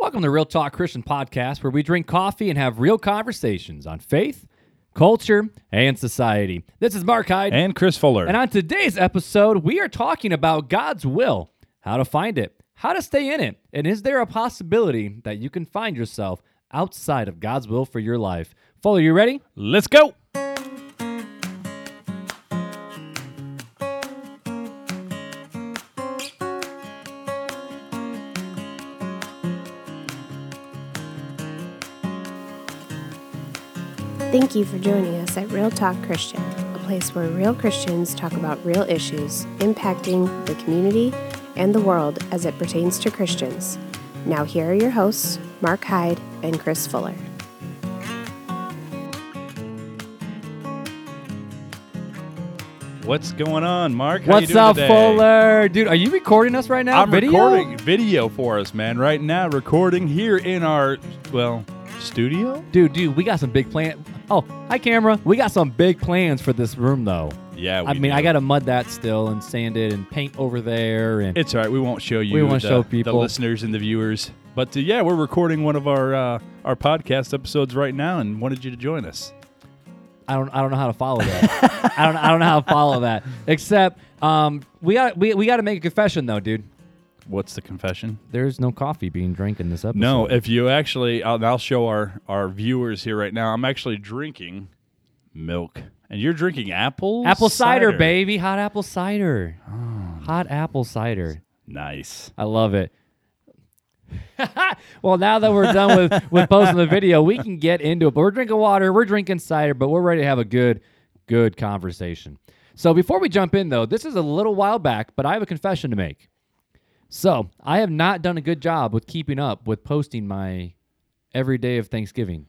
Welcome to Real Talk Christian Podcast, where we drink coffee and have real conversations on faith, culture, and society. This is Mark Hyde. And Chris Fuller. And on today's episode, we are talking about God's will, how to find it, how to stay in it, and is there a possibility that you can find yourself outside of God's will for your life? Fuller, you ready? Let's go. Thank you for joining us at Real Talk Christian, a place where real Christians talk about real issues impacting the community and the world as it pertains to Christians. Now, here are your hosts, Mark Hyde and Chris Fuller. What's going on, Mark? How you What's doing up, today? Fuller? Dude, are you recording us right now? I'm Video? recording video for us, man. Right now, recording here in our well studio. Dude, dude, we got some big plans. Oh, hi, camera. We got some big plans for this room, though. Yeah, we I mean, do. I got to mud that still and sand it and paint over there. And It's all right. We won't show you. We won't the, show the listeners and the viewers. But uh, yeah, we're recording one of our uh, our podcast episodes right now, and wanted you to join us. I don't, I don't know how to follow that. I don't, I don't know how to follow that. Except, um, we got, we, we got to make a confession though, dude. What's the confession? There's no coffee being drank in this episode. No, if you actually, I'll, I'll show our our viewers here right now. I'm actually drinking milk, and you're drinking apple apple cider, baby, hot apple cider, Oh. hot apple cider. Nice. I love it. well, now that we're done with, with posting the video, we can get into it. But we're drinking water, we're drinking cider, but we're ready to have a good, good conversation. So before we jump in, though, this is a little while back, but I have a confession to make. So I have not done a good job with keeping up with posting my every day of Thanksgiving.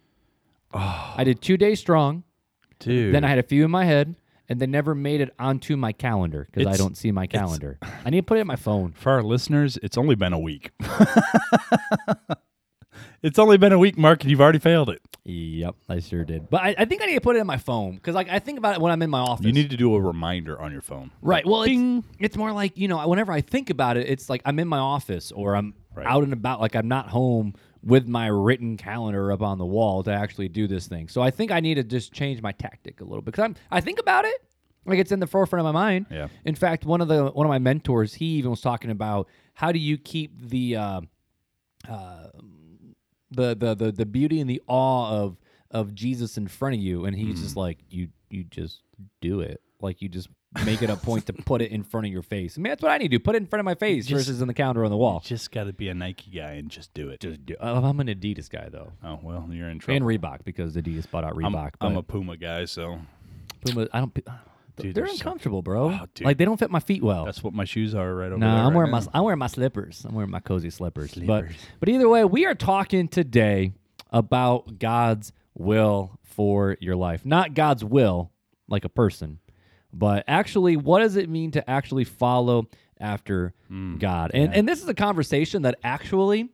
Oh. I did two days strong, Dude. then I had a few in my head, and they never made it onto my calendar because I It's- don't see my calendar. I need to put it in my phone. For our listeners, it's only been a week. it's only been a week, Mark, and you've already failed it. Yep, I sure did. But I, I think I need to put it in my phone because like I think about it when I'm in my office. You need to do a reminder on your phone. right. Well, it's, it's more like you know whenever I think about it, it's like I'm in my office or I'm Right. out and about. Like I'm not home with my written calendar up on the wall to actually do this thing. So I think I need to just change my tactic a little bit because I'm I think about it like it's in the forefront of my mind. Yeah. In fact, one of the one of my mentors, he even was talking about how do you keep the uh, uh, the, the the the beauty and the awe of of Jesus in front of you, and he's Hmm. just like you you just do it, like you just make it a point to put it in front of your face. I mean, that's what I need to do: put it in front of my face Just- versus in the counter on the wall. Just got to be a Nike guy and just do it. Just do. uh, I'm an Adidas guy though, oh well, you're in trouble. and. Reebok because Adidas bought out I'm, Reebok. I'm a Puma guy, so Puma. I don't. Dude, they're they're so- uncomfortable, bro. Oh, dude. Like they don't fit my feet well. that's what my shoes are right over No, there. I'm right wearing now. my I'm wearing my slippers. I'm wearing my cozy slippers. But Slippers. but either way, we are talking today about God's will for your life. Not God's will like a person, but actually what does it mean to actually follow after Hmm. God? And and this is a conversation that actually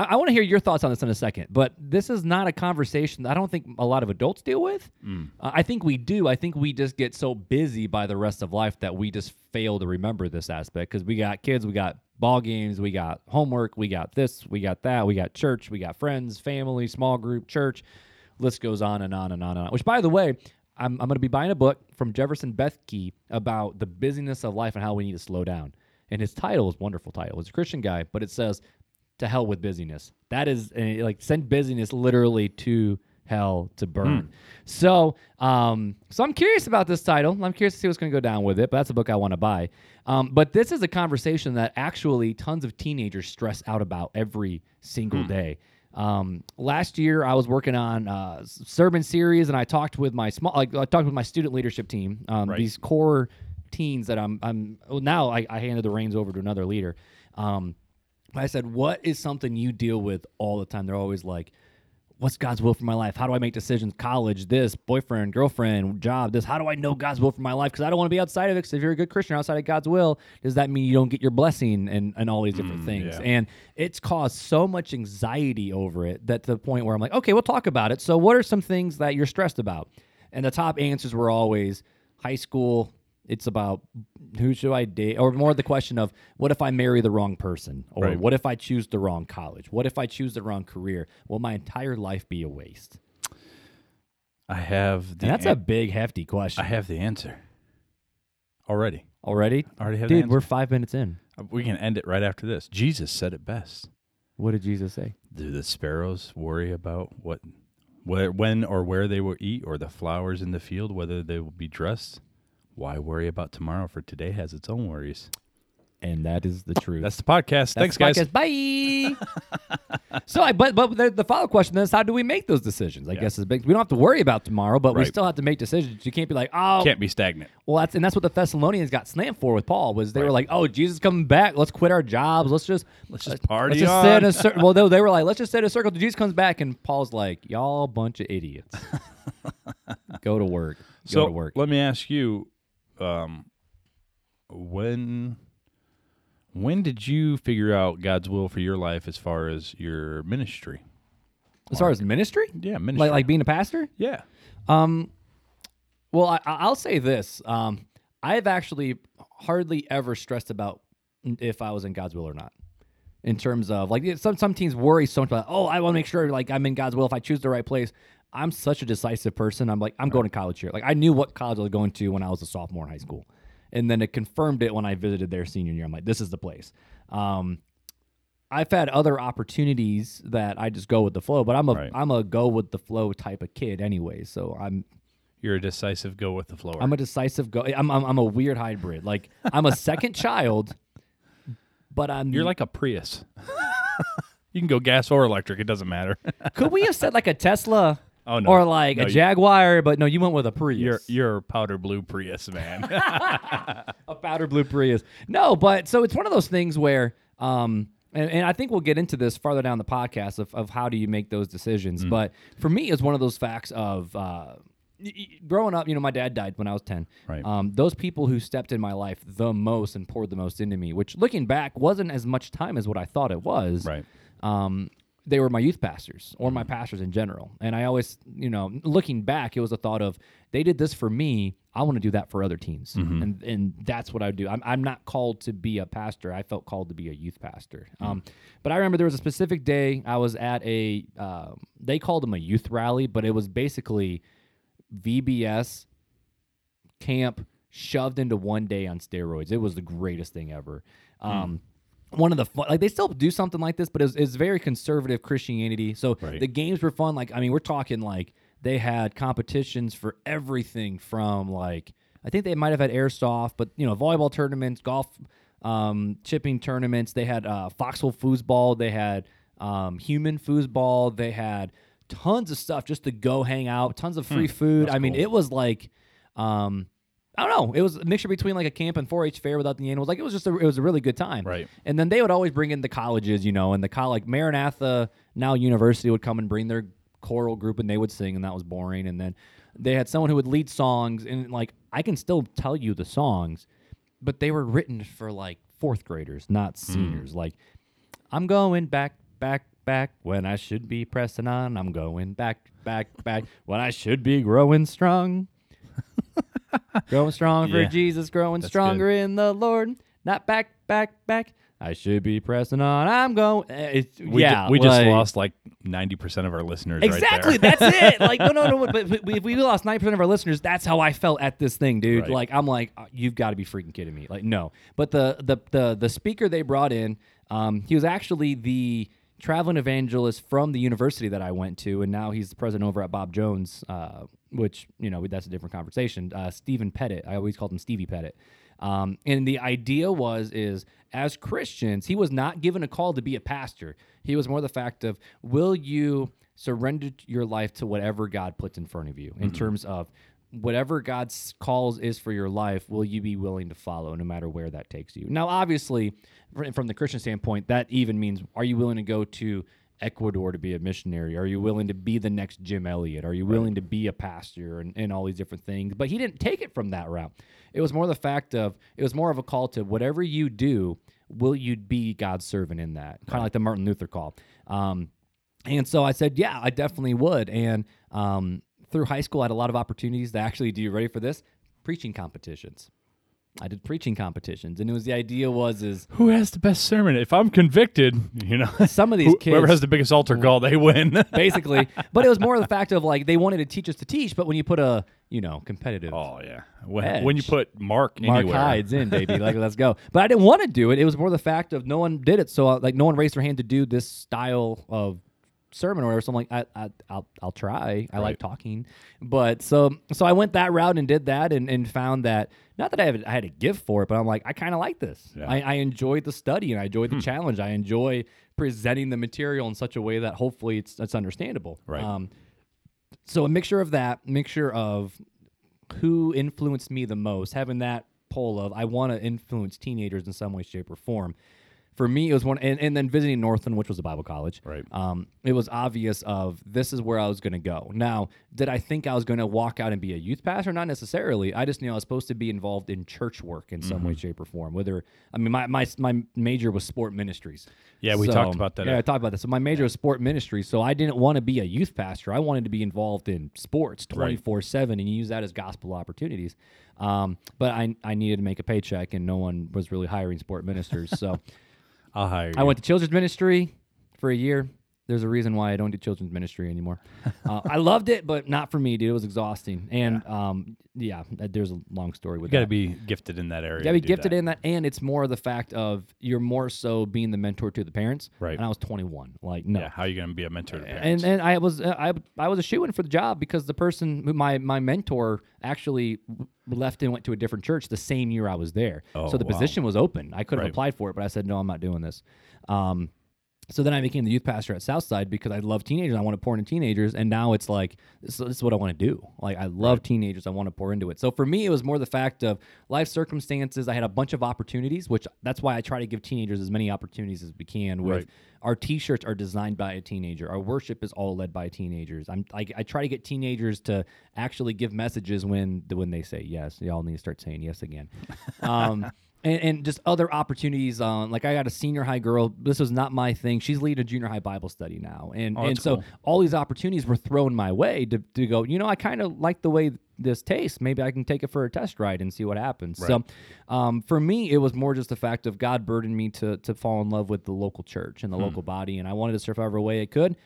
I, I want to hear your thoughts on this in a second, but this is not a conversation that I don't think a lot of adults deal with. Hmm. Uh, I think we do. I think we just get so busy by the rest of life that we just fail to remember this aspect because we got kids, we got ball games, we got homework, we got this, we got that, we got church, we got friends, family, small group, church. List goes on and on and on and on. Which, by the way, I'm, I'm going to be buying a book from Jefferson Bethke about the busyness of life and how we need to slow down. And his title is wonderful title. It's a Christian guy, but it says to hell with busyness. That is uh, like send busyness literally to hell to burn. So, um, so I'm curious about this title. I'm curious to see what's going to go down with it. But that's a book I want to buy. Um, but this is a conversation that actually tons of teenagers stress out about every single day. Um, last year I was working on uh, sermon series, and I talked with my small, like I talked with my student leadership team. Um, Right. These core teens that I'm, I'm well, now I, I handed the reins over to another leader. Um, I said, "What is something you deal with all the time?" They're always like, "What's God's will for my life? How do I make decisions? College, this, boyfriend, girlfriend, job, this. How do I know God's will for my life? Because I don't want to be outside of it. Because if you're a good Christian outside of God's will, does that mean you don't get your blessing and and all these different mm, things? yeah. And it's caused so much anxiety over it that to the point where I'm like, okay, we'll talk about it. So, what are some things that you're stressed about? And the top answers were always high school. It's about who should I date? Or more the question of what if I marry the wrong person? Or Right. what if I choose the wrong college? What if I choose the wrong career? Will my entire life be a waste? I have the And that's an- a big, hefty question. I have the answer already. Already? Already have the Dude, we're five minutes in. Uh, We can end it right after this. Jesus said it best. What did Jesus say? Do the sparrows worry about what, where, when, or where they will eat, or the flowers in the field, whether they will be dressed? Why worry about tomorrow? For today has its own worries. And that is the truth. That's the podcast. That's Thanks, the guys. podcast. Bye. so, I, but but the, the follow up question is, how do we make those decisions? I Yeah. guess is big. We don't have to worry about tomorrow, but we still have to make decisions. You can't be like, oh, Can't be stagnant. well, that's and that's what the Thessalonians got slammed for with Paul was they were like, oh, Jesus is coming back. Let's quit our jobs. Let's just Let's just party let's just sit in a cir- well, they, they were like, let's just sit in a circle. Jesus comes back, and Paul's like, y'all bunch of idiots. Go to work. Go so to work. let me ask you, um, when when did you figure out God's will for your life as far as your ministry? As far as ministry, Yeah, ministry. like like being a pastor. yeah. Um, well, I, I'll say this. Um, I've actually hardly ever stressed about if I was in God's will or not. In terms of like some some teams worry so much about oh I want to make sure like I'm in God's will if I choose the right place. I'm such a decisive person. I'm like I'm going to college here. Like I knew what college I was going to when I was a sophomore in high school, and then it confirmed it when I visited their senior year. I'm like this is the place. Um, I've had other opportunities that I just go with the flow, but I'm a Right. am a go with the flow type of kid anyway. So I'm You're a decisive go with the flow. I'm a decisive go. I'm, I'm I'm a weird hybrid. Like I'm a second child, but I'm. You're like a Prius. you can go gas or electric. It doesn't matter. Could we have said like a Tesla? Oh, no. Or like No, a you- Jaguar, but no, you went with a Prius. you're you're powder blue Prius, man. a powder blue Prius. No, but so it's one of those things where, um, and, and I think we'll get into this farther down the podcast of, of how do you make those decisions. Mm. But for me, it's one of those facts of uh, growing up. You know, my dad died when I was ten. Right. Um, those people who stepped in my life the most and poured the most into me, which looking back wasn't as much time as what I thought it was. right. Um, they were my youth pastors or my pastors in general. And I always, you know, looking back, it was a thought of they did this for me. I want to do that for other teams. And and that's what I would do. I'm, I'm not called to be a pastor. I felt called to be a youth pastor. Um, but I remember there was a specific day I was at a, um, they called them a youth rally, but it was basically VBS camp shoved into one day on steroids. It was the greatest thing ever. Um, One of the fun, like they still do something like this, but it's, it's very conservative Christianity. So Right. the games were fun. Like I mean, we're talking like they had competitions for everything from like I think they might have had airsoft, but you know volleyball tournaments, golf, um, chipping tournaments. They had uh, foxhole foosball. They had um, human foosball. They had tons of stuff just to go hang out. Tons of free food. I mean, cool. it was like. Um, I don't know. It was a mixture between like a camp and 4-H fair without the animals. Like it was just a, it was a really good time. Right. And then they would always bring in the colleges, you know, and the col like Maranatha now University would come and bring their choral group and they would sing and that was boring. And then they had someone who would lead songs and like I can still tell you the songs, but they were written for like fourth graders, not mm. seniors. Like I'm going back, back, back when I should be pressing on. I'm going back, back, back when I should be growing strong. growing strong for Yeah. Jesus, growing That's stronger in the Lord. Not back, back, back. I should be pressing on. I'm going. eh, It's, We, yeah, ju- we just like- lost like ninety percent of our listeners. Exactly, Right there. that's it. Like, no, no, no. But, but if we lost ninety percent of our listeners, that's how I felt at this thing, dude. Right. Like, I'm like, uh, you've got to be freaking kidding me. Like, no. But the the the the speaker they brought in, um, he was actually the traveling evangelist from the university that I went to, and now he's the president over at Bob Jones, uh, which you know that's a different conversation. Uh, Stephen Pettit, I always called him Stevie Pettit. Um, and the idea was is as Christians, he was not given a call to be a pastor. He was more the fact of will you surrender your life to whatever God puts in front of you in terms of whatever God's calls is for your life, will you be willing to follow no matter where that takes you? Now, obviously, from the Christian standpoint, that even means are you willing to go to Ecuador to be a missionary? Are you willing to be the next Jim Elliot? Are you willing to be a pastor and, and all these different things? But he didn't take it from that route. It was more the fact of it was more of a call to whatever you do, will you be God's servant in that? Kind of like the Martin Luther call. Um, and so I said, yeah, I definitely would. And um, through high school, I had a lot of opportunities to actually, do you ready for this? Preaching competitions. I did preaching competitions, and it was the idea was is Who has the best sermon? If I'm convicted, you know, some of these kids whoever has the biggest altar call, they win. basically, but it was more the fact of like they wanted to teach us to teach, but when you put a you know competitive oh yeah, when, when you put Mark, Mark anywhere, Hydes in, baby. Like, let's go. But I didn't want to do it. It was more the fact of no one did it. So, like, no one raised their hand to do this style of sermon or whatever. So I'm like, I, I, I'll, I'll try. I like talking. But so, so I went that route and did that and, and found that not that I, have, I had a gift for it, but I'm like, I kind of like this. Yeah. Hmm. I, I enjoyed the study and I enjoyed the challenge. I enjoy presenting the material in such a way that hopefully it's, it's understandable. Right. Um, so a mixture of that, mixture of who influenced me the most, having that poll of I want to influence teenagers in some way, shape, or form. For me, it was one, and, and then visiting Northland, which was a Bible college. Right. Um, it was obvious of this is where I was going to go. Now, did I think I was going to walk out and be a youth pastor? Not necessarily. I just knew I was supposed to be involved in church work in some Mm-hmm. way, shape, or form. Whether I mean, my my my major was sport ministries. Yeah, we So- talked about that. Yeah, I talked about that. So my major was sport ministry. So I didn't want to be a youth pastor. I wanted to be involved in sports twenty four seven and use that as gospel opportunities. Um, but I I needed to make a paycheck, and no one was really hiring sport ministers. So I'll hire you. I went to children's ministry for a year. There's a reason why I don't do children's ministry anymore. uh, I loved it, but not for me, dude. It was exhausting. And yeah, um, yeah there's a long story with that. You got to be gifted in that area. You gotta be gifted that. in that, and it's more the fact of you're more so being the mentor to the parents. Right. And I was 21. Like no. Yeah, how are you going to be a mentor to And parents? and I was uh, I I was a shoe in for the job because the person my my mentor actually left and went to a different church the same year I was there. Oh, so the wow. position was open. I could have Right. applied for it, but I said no, I'm not doing this. Um, so then I became the youth pastor at Southside because I love teenagers. I want to pour into teenagers, and now it's like this, this is what I want to do. Like I love teenagers. I want to pour into it. So for me, it was more the fact of life circumstances. I had a bunch of opportunities, which that's why I try to give teenagers as many opportunities as we can. With Right. our T-shirts are designed by a teenager. Our worship is all led by teenagers. I'm I, I try to get teenagers to actually give messages when when they say yes. Y'all need to start saying yes again. Um, and, and just other opportunities. Um, like I got a senior high girl. This was not my thing. She's leading a junior high Bible study now, and Oh, and so cool. all these opportunities were thrown my way to to go. You know, I kind of like the way this tastes. Maybe I can take it for a test ride and see what happens. So, um, for me, it was more just the fact of God burdened me to to fall in love with the local church and the Hmm. local body, and I wanted to surf every way it could.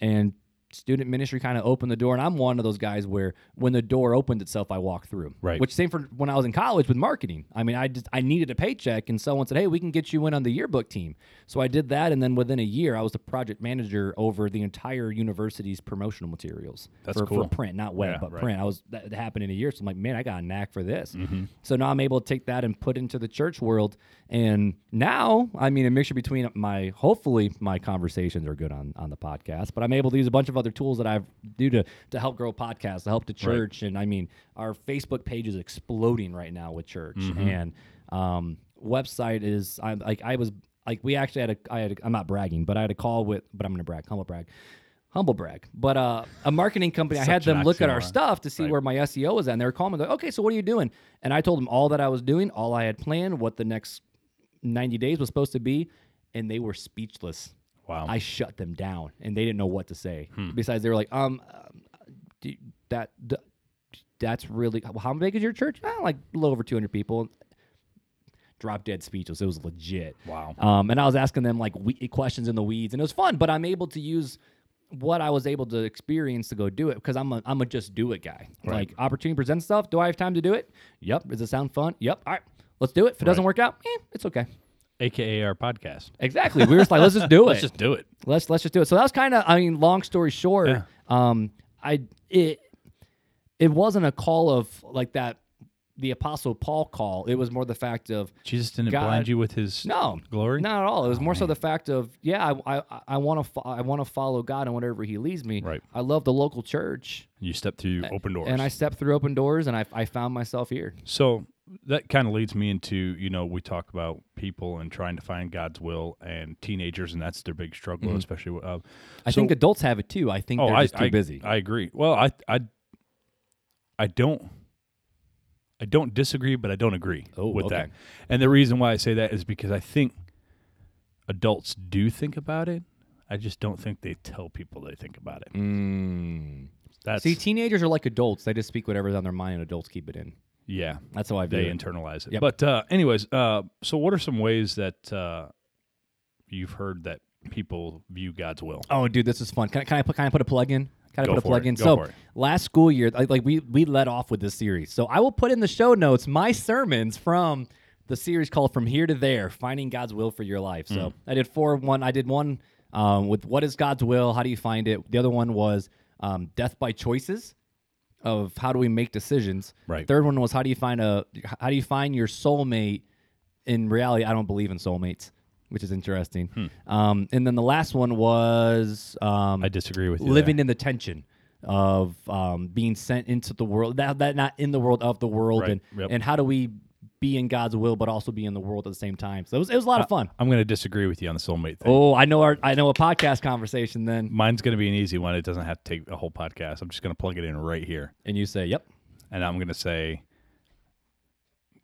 And student ministry kind of opened the door, and I'm one of those guys where when the door opened itself, I walked through. Right. Which same for when I was in college with marketing. I mean, I just I needed a paycheck, and someone said, "Hey, we can get you in on the yearbook team." So I did that, and then within a year, I was the project manager over the entire university's promotional materials That's for, cool. for print, not web, Yeah, but right. print. I was that happened in a year, so I'm like, man, I got a knack for this. Mm-hmm. So now I'm able to take that and put into the church world, and now I mean a mixture between my hopefully my conversations are good on on the podcast, but I'm able to use a bunch of other tools that I've do to to help grow podcasts, to help the church, and I mean our Facebook page is exploding right now with church, Mm-hmm. and um, website is I'm like I was like we actually had a I had a, I'm not bragging, but I had a call with but I'm gonna brag, humble brag. Humble brag, but uh, a marketing company. I had them look at our stuff to see Right. where my SEO was at. And they were calling me like, "Okay, so what are you doing?" And I told them all that I was doing, all I had planned, what the next 90 days was supposed to be, and they were speechless. Wow. I shut them down, and they didn't know what to say. Hmm. Besides, they were like, "Um, that that's really how big is your church? "Ah, like a little over 200 people." Drop dead speechless. It was legit. Wow. Um, and I was asking them like we- questions in the weeds, and it was fun. But I'm able to use what I was able to experience to go do it because I'm a I'm a just do it guy. Right. Like opportunity presents stuff. Do I have time to do it? Yep. Does it sound fun? Yep. All right. Let's do it. If it doesn't Right. work out, eh, it's okay. AKA our podcast. Exactly. We were just like, let's just do it. Let's just do it. let's let's just do it. So that was kind of I mean, long story short, Yeah. um, I it it wasn't a call of like that the apostle Paul call. It was more the fact of Jesus didn't God- blind you with his no glory. not at all. It was Oh, more so the fact of yeah, I I, I want to fo- I want to follow God and whatever He leads me. Right. I love the local church, You stepped through open doors. and I stepped through open doors, and I I found myself here. So that kind of leads me into you know we talk about people and trying to find God's will and teenagers and that's their big struggle, especially. with, Uh, I so- think adults have it too. I think oh, they're I, too I, busy. I agree. Well, I I I don't. I don't disagree, but I don't agree Oh, with that. And the reason why I say that is because I think adults do think about it. I just don't think they tell people they think about it. Mm. That's See, teenagers are like adults. They just speak whatever's on their mind, and adults keep it in. Yeah, That's how I view they it. internalize it. Yep. But uh, anyways, uh, so what are some ways that uh, you've heard that people view God's will? Oh, dude, this is fun. Can I, can I put can I put a plug in? Can I put a plug it. in? Go so last school year, like, like we we led off with this series. So I will put in the show notes my sermons from the series called "From Here to There: Finding God's Will for Your Life." So Hmm. I did four. One I did one um, with "What is God's Will? How do you find it?" The other one was um, "Death by Choices." Of how do we make decisions? Right. Third one was how do you find a how do you find your soulmate? In reality, I don't believe in soulmates, which is interesting. Um, and then the last one was um, I disagree with you. living there. in the tension of um, being sent into the world that that not in the world of the world Right. and Yep. and how do we be in God's will but also be in the world at the same time. So it was it was a lot of fun. I'm going to disagree with you on the soulmate thing. Oh, I know our I know a podcast conversation then, Mine's going to be an easy one. It doesn't have to take a whole podcast. I'm just going to plug it in right here. and you say, "Yep." And I'm going to say,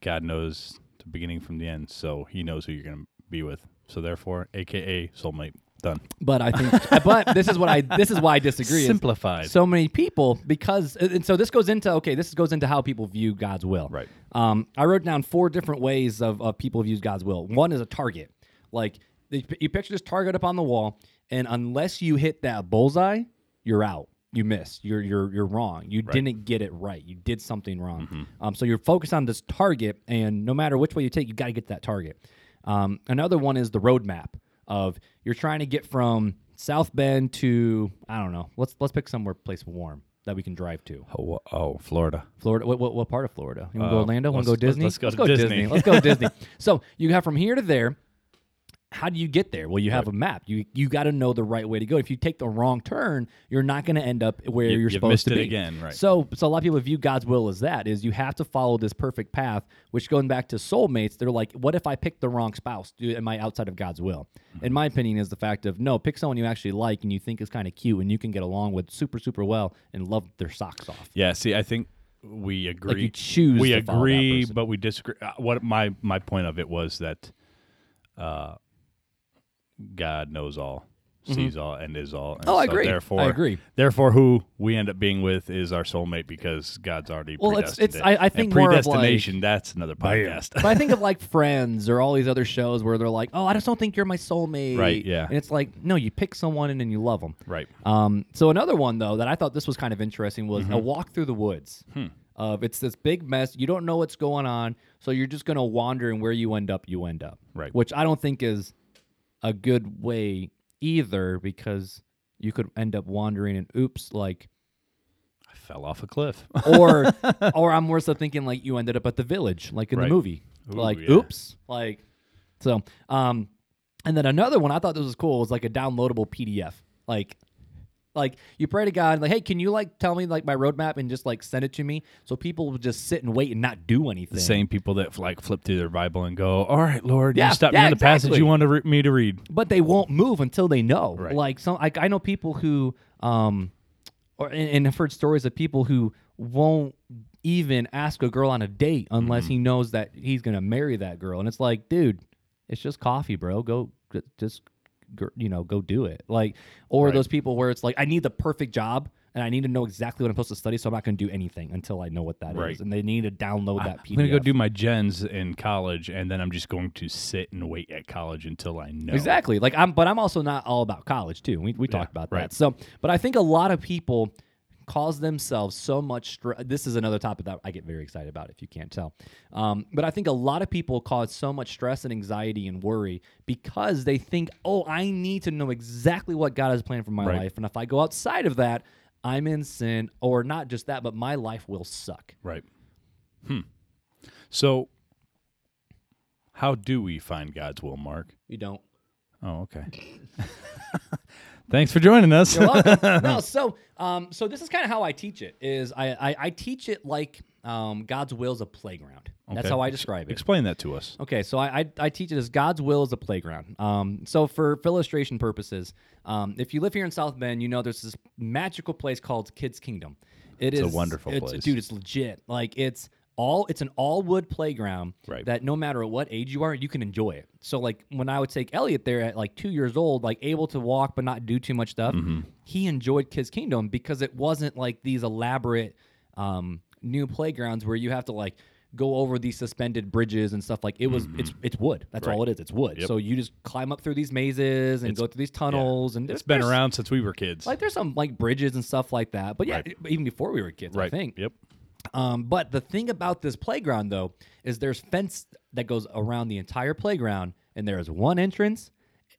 God knows the beginning from the end, so He knows who you're going to be with. So therefore, AKA soulmate. Done. But I think, but this is what I this is why I disagree. is Simplified. So many people because and so this goes into okay, this goes into how people view God's will. Right. Um, I wrote down four different ways of, of people view God's will. One is a target. Like you you picture this target up on the wall, and unless you hit that bullseye, you're out. You missed. You're you're you're wrong. You didn't get it right. You did something wrong. Mm-hmm. Um, so you're focused on this target, and no matter which way you take, you got to get to that target. Um, another one is the roadmap of you're trying to get from South Bend to I don't know. Let's let's pick somewhere place warm that we can drive to. oh, oh, Florida. Florida. What, what, what part of Florida? You want to go Uh, Orlando? Want to let's- go Disney? let's go to Disney. Let's go Disney. So you have from here to there. How do you get there? Well, you have a map. You you got to know the right way to go. If you take the wrong turn, you're not going to end up where You- you're supposed missed to it be. again, right. So so a lot of people view God's will as that is you have to follow this perfect path. Which going back to soulmates, they're like, what if I pick the wrong spouse? Do am I outside of God's will? Mm-hmm. In my opinion, is the fact of no, pick someone you actually like and you think is kind of cute and you can get along with super super well and love their socks off. Yeah, see, I think we agree. you choose We to follow that agree, but we disagree. Uh, what my my point of it was that, uh, God knows all, sees all, and is all. And Mm-hmm. Oh, I agree. I Therefore, agree. Therefore, who we end up being with is our soulmate because God's already Well, it's- predestined it's- it. I- I And think more of, like- predestination. that's another podcast. but I think of like Friends or all these other shows where they're like, "Oh, I just don't think you're my soulmate." Right, yeah. And it's like, no, you pick someone and then you love them. right. Um, so another one though that I thought this was kind of interesting was Mm-hmm. a walk through the woods. Hmm. Of it's this big mess. You don't know what's going on, so you're just gonna wander, and where you end up, you end up. Right. Which I don't think is a good way either, because you could end up wandering and oops, like I fell off a cliff. or or I'm more so thinking like you ended up at the village, like in Right. the movie. Ooh, like, yeah. oops. Like so um and then another one I thought this was cool was like a downloadable PDF. Like like you pray to God, like, hey, can you like tell me like my roadmap and just like send it to me? So people will just sit and wait and not do anything. the same people that like flip through their Bible and go, "All right, Lord, Yeah, you stop yeah, me on the passage you want to re- me to read." but they won't move until they know. Right. Like some, like I know people who, um, or and, and I've heard stories of people who won't even ask a girl on a date unless Mm-hmm. he knows that he's gonna marry that girl, and it's like, dude, it's just coffee, bro. Go, just, you know, go do it. Like, or Right. those people where it's like, I need the perfect job. And I need to know exactly what I'm supposed to study, so I'm not going to do anything until I know what that is. Right. And they need to download that PDF. I'm gonna go do my gens in college, and then I'm just going to sit and wait at college until I know. Exactly. Like I'm, but I'm also not all about college too. We we talked about right. that. So, but I think a lot of people cause themselves so much stress. This is another topic that I get very excited about. If you can't tell, um, but I think a lot of people cause so much stress and anxiety and worry because they think, oh, I need to know exactly what God has planned for my Right. life, and if I go outside of that, I'm in sin, or not just that, but my life will suck. Right. Hmm. So, how do we find God's will, Mark? You don't. Oh, okay. Thanks for joining us. You're welcome. no, so um, so this is kind of how I teach it. Is I I, I teach it like um, God's will is a playground. That's how I describe it. Explain that to us. Okay, so I, I I teach it as God's will is a playground. Um, so for, for illustration purposes, um, if you live here in South Bend, you know there's this magical place called Kids Kingdom. It It's a wonderful it's- place. dude. It's legit. Like it's all it's an all wood playground Right. that no matter what age you are, you can enjoy it. So like when I would take Elliot there at like two years old, like able to walk but not do too much stuff, Mm-hmm. he enjoyed Kids Kingdom because it wasn't like these elaborate um, new playgrounds where you have to like go over these suspended bridges and stuff like it was it's it's wood that's Right. all it is it's wood Yep. so you just climb up through these mazes and It's- go through these tunnels and it's been around since we were kids. like there's some like bridges and stuff like that but yeah Right. even before we were kids i think Yep. Um, but the thing about this playground, though, is there's fence that goes around the entire playground, and there is one entrance,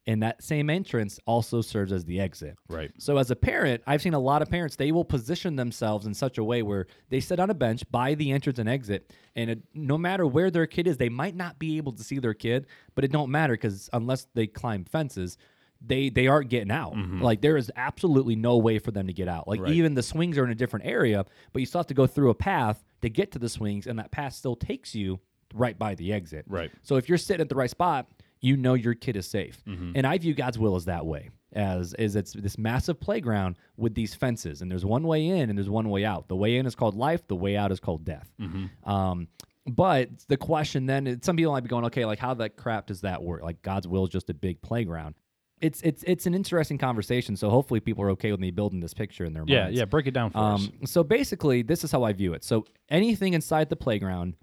and that same entrance also serves as the exit. Right. So as a parent, I've seen a lot of parents. They will position themselves in such a way where they sit on a bench by the entrance and exit, and it, no matter where their kid is, they might not be able to see their kid, but it don't matter because unless they climb fences. They, they aren't getting out. Like there is absolutely no way for them to get out. Like Mm-hmm. Right. even the swings are in a different area, but you still have to go through a path to get to the swings, and that path still takes you right by the exit. Right. So if you're sitting at the right spot, you know your kid is safe. Mm-hmm. And I view God's will as that way. As is it's this massive playground with these fences, and there's one way in and there's one way out. The way in is called life. The way out is called death. Mm-hmm. Um, but the question then, is- some people might be going, okay, like how the crap does that work? Like God's will is just a big playground. It's it's it's an interesting conversation. So hopefully people are okay with me building this picture in their Yeah. minds. Yeah. Yeah. Break it down for us. Um, so basically, this is how I view it. So anything inside the playground,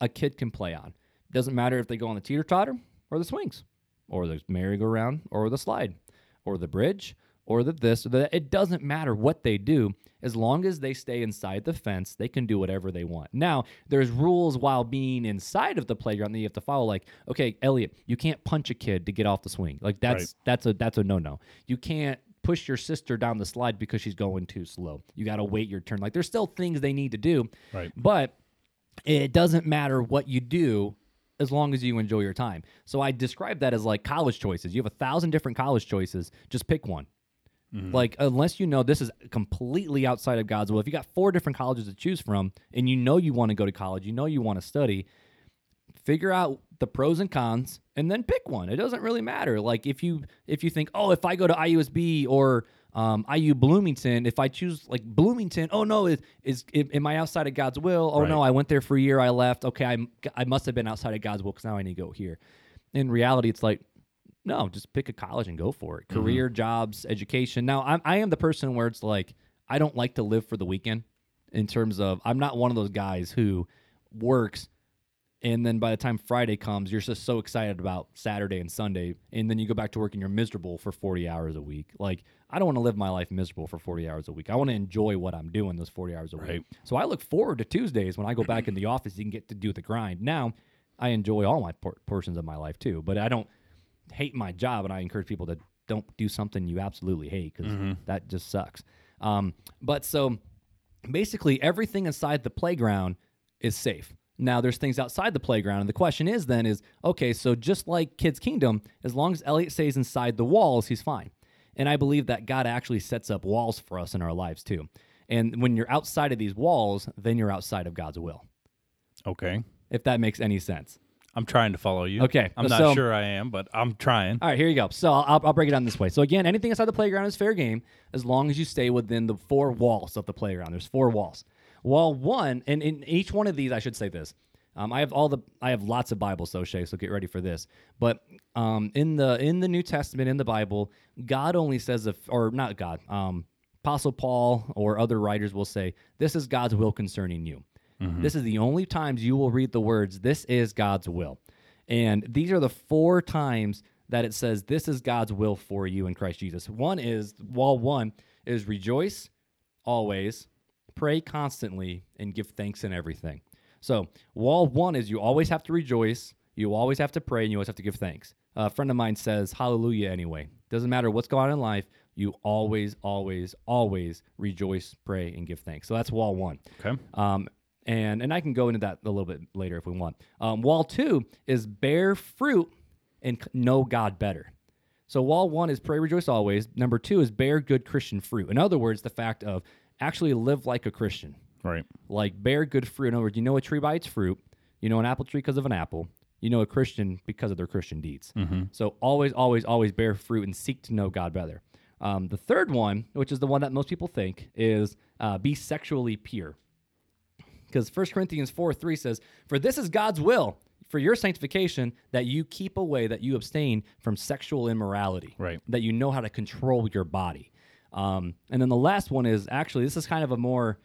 a kid can play on. Doesn't matter if they go on the teeter totter or the swings, or the merry-go-round, or the slide, or the bridge, or the this or the. It doesn't matter what they do as long as they stay inside the fence. They can do whatever they want. Now, there's rules while being inside of the playground that you have to follow. Like, okay, Elliot, you can't punch a kid to get off the swing. Like that's Right. that's a that's a no-no. You can't push your sister down the slide because she's going too slow. You got to wait your turn. Like there's still things they need to do. Right. But it doesn't matter what you do as long as you enjoy your time. So I describe that as like college choices. You have a thousand different college choices. Just pick one. Like unless you know this is completely outside of God's will. If you got four different colleges to choose from and you know you want to go to college, you know you want to study, figure out the pros and cons and then pick one. It doesn't really matter. Like if you if you think, "Oh, if I go to IUSB or um, IU Bloomington, if I choose like Bloomington, oh no, is, is am I outside of God's will? Oh no, I went there for a year, I left. Okay, I I must have been outside of God's will because now I need to go here. In reality, it's like no, just pick a college and go for it. Mm-hmm. Career, jobs, education. Now, I'm, I am the person where it's like I don't like to live for the weekend. In terms of, I'm not one of those guys who works and then by the time Friday comes, you're just so excited about Saturday and Sunday, and then you go back to work and you're miserable for 40 hours a week. Like, I don't want to live my life miserable for 40 hours a week. I want to enjoy what I'm doing those 40 hours a week. So I look forward to Tuesdays when I go back in the office and get to do the grind. Now, I enjoy all my por- portions of my life too, but I don't hate my job, and I encourage people to don't do something you absolutely hate because that just sucks. Um, but so basically everything inside the playground is safe. Now there's things outside the playground, and the question is then is okay. So just like Kids Kingdom, as long as Elliot stays inside the walls, he's fine. And I believe that God actually sets up walls for us in our lives too. And when you're outside of these walls, then you're outside of God's will. Okay. If that makes any sense. I'm trying to follow you. Okay, I'm not so- sure I am, but I'm trying. All right, here you go. So I'll, I'll break it down this way. So again, anything inside the playground is fair game as long as you stay within the four walls of the playground. There's four walls. Wall one, and in each one of these, I should say this. Um, I have all the I have lots of Bibles, so Shay, so get ready for this. But um, in the in the New Testament in the Bible, God only says if or not God, um, Apostle Paul or other writers will say this is God's will concerning you. This is the only times you will read the words this is God's will. And these are the four times that it says this is God's will for you in Christ Jesus. One is wall one is rejoice always, pray constantly, and give thanks in everything. So wall one is you always have to rejoice, you always have to pray, and you always have to give thanks. A friend of mine says hallelujah anyway. Doesn't matter what's going on in life, you always, always, always rejoice, pray, and give thanks. So that's wall one. Okay. Um, and and I can go into that a little bit later if we want. Um, wall two is bear fruit and know God better. So wall one is pray, rejoice always. Number two is bear good Christian fruit. In other words, the fact of actually live like a Christian, Right. like bear good fruit. In other words, you know a tree by its fruit. You know an apple tree because of an apple. You know a Christian because of their Christian deeds. So always, always, always bear fruit and seek to know God better. Um, the third one, which is the one that most people think, is uh, be sexually pure because 1 Corinthians 4 3 says, For this is God's will for your sanctification that you keep away, that you abstain from sexual immorality, Right. that you know how to control your body. Um, and then the last one is actually, this is kind of a more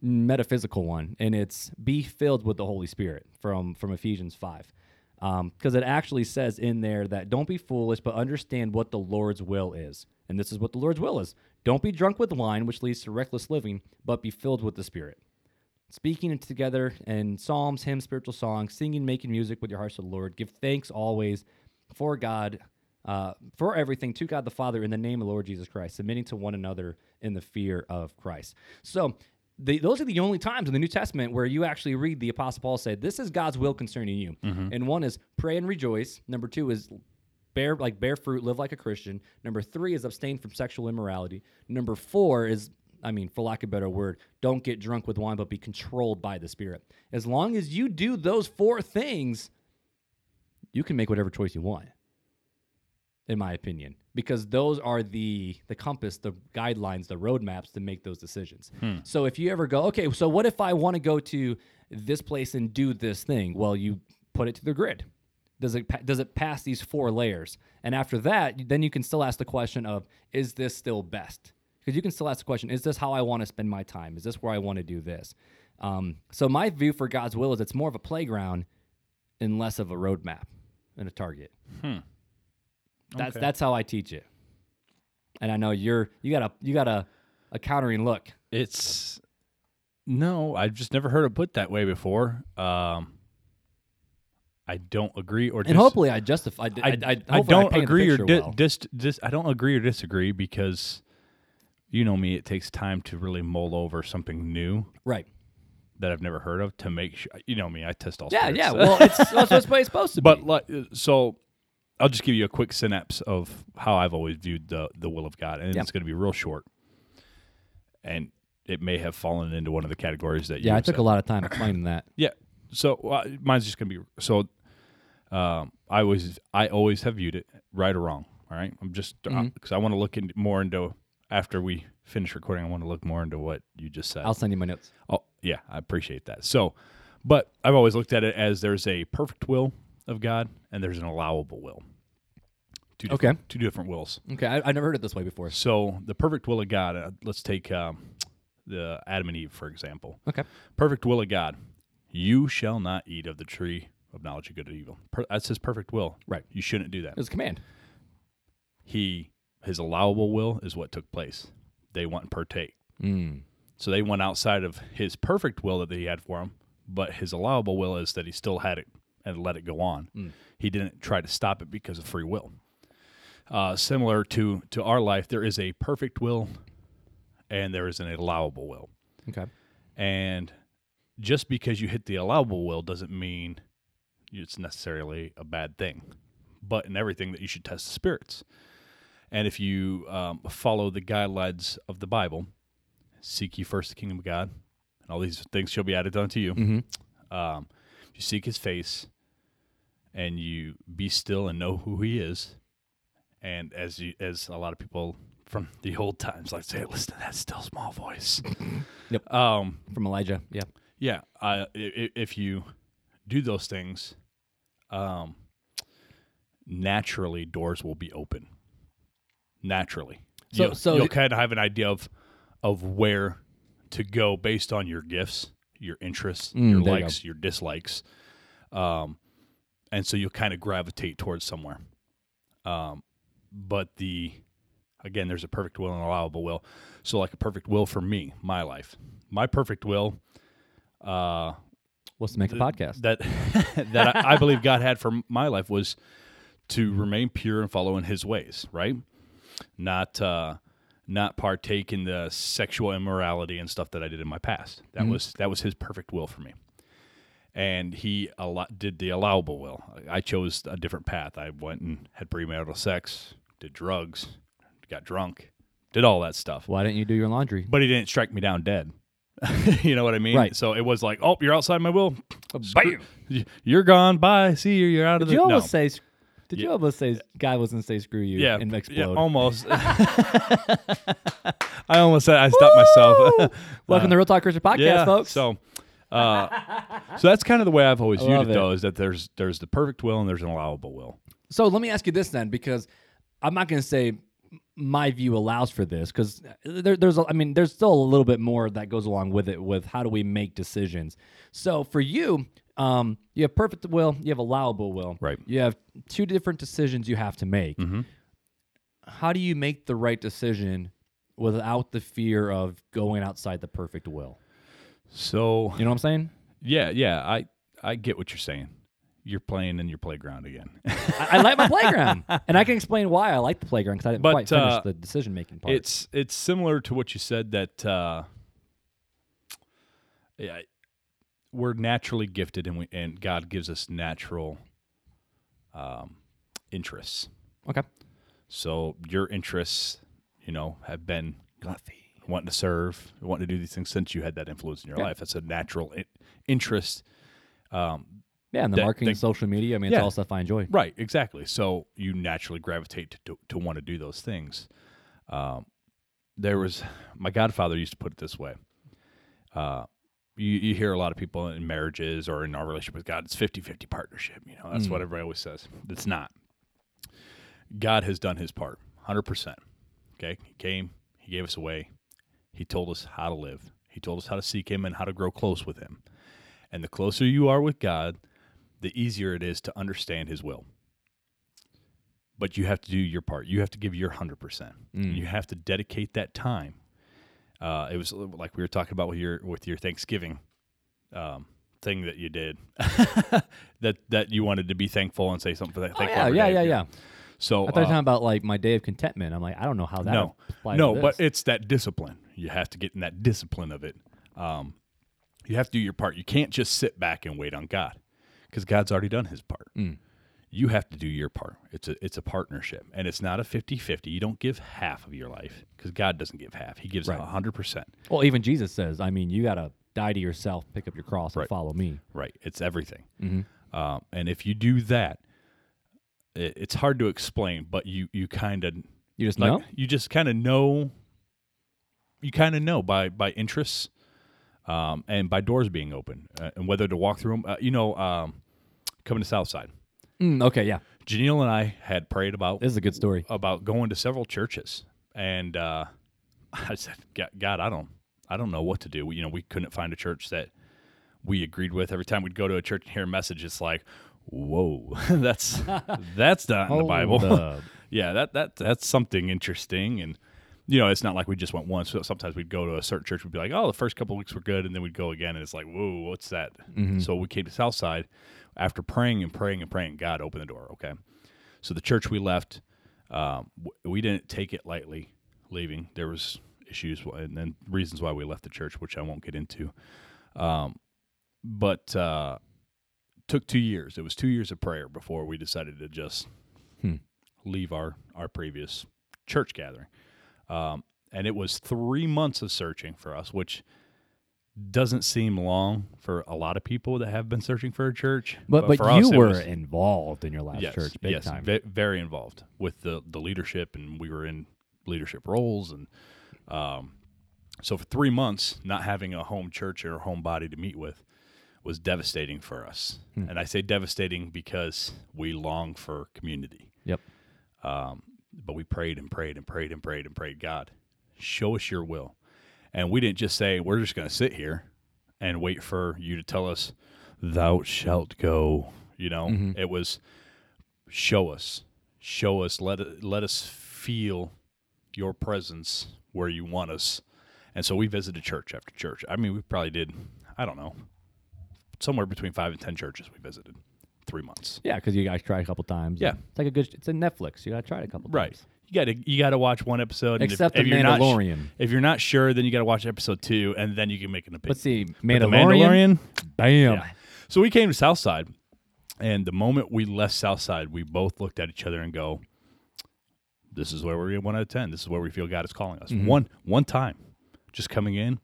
metaphysical one, and it's be filled with the Holy Spirit from from Ephesians five, because it actually says in there that don't be foolish, but understand what the Lord's will is, and this is what the Lord's will is: don't be drunk with wine, which leads to reckless living, but be filled with the Spirit. Speaking together in psalms, hymns, spiritual songs, singing, making music with your hearts to the Lord. Give thanks always for God, uh, for everything to God the Father in the name of the Lord Jesus Christ, submitting to one another in the fear of Christ. So, the, those are the only times in the New Testament where you actually read the Apostle Paul say, "This is God's will concerning you." And one is pray and rejoice. Number two is bear like bear fruit, live like a Christian. Number three is abstain from sexual immorality. Number four is, I mean, for lack of a better word, don't get drunk with wine, but be controlled by the Spirit. As long as you do those four things, you can make whatever choice you want in my opinion, because those are the the compass, the guidelines, the roadmaps to make those decisions. Hmm. So if you ever go, okay, so what if I want to go to this place and do this thing? Well, you put it to the grid. Does it does it pass these four layers? And after that, then you can still ask the question of, is this still best? Because you can still ask the question, is this how I want to spend my time? Is this where I want to do this? Um, so my view for God's will is it's more of a playground and less of a roadmap and a target. That's Okay. that's how I teach it. And I know you're you got a you got a, a countering look. It's no, I've just never heard it put that way before. Um, I don't agree or And hopefully I justify I, I, I, I don't agree or di- well. dis, dis, I don't agree or disagree because you know me. It takes time to really mull over something new right. that I've never heard of to make sure. You know me. I test all. Yeah, spirits. yeah. Well, it's that's what it's supposed to but be. like, so I'll just give you a quick synapse of how I've always viewed the the will of God, and Yeah. it's going to be real short, and it may have fallen into one of the categories that you Yeah, I took said. a lot of time explaining that. Yeah. So uh, mine's just gonna be so. Um, I always I always have viewed it right or wrong. All right. I'm just because Mhm. I want to look in more into after we finish recording. I want to look more into what you just said. I'll send you my notes. oh yeah, I appreciate that. So, but I've always looked at it as there's a perfect will of God and there's an allowable will. Two Okay. Two different wills. Okay, I, I never heard it this way before. So the perfect will of God. Uh, let's take um, the Adam and Eve for example Okay. perfect will of God. You shall not eat of the tree of knowledge of good and evil. Per- that's his perfect will. Right. You shouldn't do that. It was a command. He his allowable will is what took place. They went and partake. Mm. So they went outside of his perfect will that he had for him, but his allowable will is that he still had it and let it go on. He didn't try to stop it because of free will. Uh, similar to to our life, there is a perfect will and there is an allowable will. Okay. And just because you hit the allowable will doesn't mean it's necessarily a bad thing. But in everything that you should test the spirits. And if you um, follow the guidelines of the Bible, seek ye first the kingdom of God, and all these things shall be added unto you. Mm-hmm. Um, you seek his face and you be still and know who he is. And as you, as a lot of people from the old times like to say, listen to that still small voice. Yep. Um, From Elijah. Yeah. yeah, I, i- if you do those things, um, naturally doors will be open. Naturally, So- you'll, so you'll kind of have an idea of of where to go based on your gifts, your interests, Mm, your there you likes, your dislikes, um, and so you'll kind of gravitate towards somewhere. Um, but the again, there's a perfect will and allowable will. So, like a perfect will for me, my life, my perfect will uh, Was to make a podcast. that that I, I believe God had for my life was to remain pure and follow in His ways, right? Not uh, not partake in the sexual immorality and stuff that I did in my past. That was that was His perfect will for me, and He allo- did the allowable will. I chose a different path. I went and had premarital sex, did drugs, got drunk, did all that stuff Why didn't you do your laundry? but he didn't strike me down dead. you know what I mean? Right. So it was like, oh, you're outside my will. Bam. You're gone. Bye. See you. You're out of Did the. you no. say? Did you Yeah. almost say God was gonna say screw you? yeah, And yeah, almost. I almost said I stopped myself. Welcome to the Real Talk Christian Podcast, yeah. folks. So, uh, so that's kind of the way I've always I viewed it, though, is that there's there's the perfect will and there's an allowable will. So let me ask you this then, because I'm not going to say my view allows for this because there, there's a, I mean there's still a little bit more that goes along with it with how do we make decisions. So for you, um, you have perfect will, you have allowable will, Right. You have two different decisions you have to make. Mhm. How do you make the right decision without the fear of going outside the perfect will? So You know what I'm saying? yeah, yeah, I I get what you're saying. You're playing in your playground again. I, I like my playground, and I can explain why I like the playground because I didn't But, quite finish uh, the decision making part. it's it's similar to what you said that uh, yeah, we're naturally gifted and we and God gives us natural um, interests. okay. So your interests, you know, have been wanting to serve, wanting to do these things since you had that influence in your Yeah. life. That's a natural I- interest. Um, Yeah, and the that- marketing, that- and social media. I mean, Yeah. it's all stuff I enjoy. Right, exactly. So you naturally gravitate to to, to want to do those things. Um, there was my godfather used to put it this way. Uh, you, you hear a lot of people in marriages or in our relationship with God, it's 50-50 partnership. You know, that's mm. what everybody always says. It's not. God has done his part, 100%. Okay? He came, he gave us a way. He told us how to live. He told us how to seek him and how to grow close with him. And the closer you are with God, the easier it is to understand his will. But you have to do your part. You have to give your 100%. Mm. You have to dedicate that time. Uh, it was like we were talking about with your with your Thanksgiving um, thing that you did. that that you wanted to be thankful and say something for that. Oh, thankful yeah, yeah, yeah, yeah. So I thought you were uh, talking about like my day of contentment. I'm like, I don't know how that no, no, but it's that discipline. You have to get in that discipline of it. Um, you have to do your part. You can't just sit back and wait on God because God's already done His part. Mm. You have to do your part. It's a it's a partnership, and it's not a 50-50. You don't give half of your life because God doesn't give half. He gives a Right. hundred percent. well, even Jesus says, I mean, you got to die to yourself, pick up your cross, and follow me. Right. It's everything. Mm-hmm. Um, and if you do that, it, it's hard to explain, but you you kind of You just like know. you just kind of know you kind of know by by interests um, and by doors being open uh, and whether to walk through them uh, you know um, coming to southside Mm, okay, yeah, Janelle and I had prayed about this is a good story. about going to several churches and uh, I said God, I don't I don't know what to do. We- you know we couldn't find a church that we agreed with. Every time we'd go to a church and hear a message it's like whoa that's that's not in the Bible. yeah, that that that's something interesting, and you know, it's not like we just went once. Sometimes we'd go to a certain church, we'd be like, oh, the first couple of weeks were good, and then we'd go again, and it's like, whoa, what's that? So we came to Southside after praying and praying and praying. God opened the door. Okay, so the church we left, um, we didn't take it lightly. Leaving, there was issues and then reasons why we left the church, which I won't get into. Um, but uh, took two years. It was two years of prayer before we decided to just Hmm. leave our our previous church gathering. Um, and it was three months of searching for us, which doesn't seem long for a lot of people that have been searching for a church. But but, for you it were was- involved in your last yes, church, big yes, time. ve- very involved with the the leadership, and we were in leadership roles, and um, so for three months, not having a home church or a home body to meet with was devastating for us. Hmm. And I say devastating because we long for community. Yep. Um, but we prayed and prayed and prayed and prayed and prayed, God, show us your will. And we didn't just say, we're just going to sit here and wait for you to tell us, thou shalt go. You know, Mhm. it was show us, show us, let, it, let us feel your presence where you want us. And so we visited church after church. I mean, we probably did, I don't know, somewhere between five and 10 churches we visited. Three months. Yeah, because you guys try a couple times. Yeah. it's like a good. It's a Netflix. You got to try it a couple Right. times. You got to you got to watch one episode. and if- Except if, the you're not sh- Mandalorian. if you're not sure, then you got to watch episode two, and then you can make an opinion. Let's see, the Mandalorian. Bam. Yeah. So we came to Southside, and the moment we left Southside, we both looked at each other and go, "This is where we want to attend. This is where we feel God is calling us." Mm-hmm. One one time, just coming in,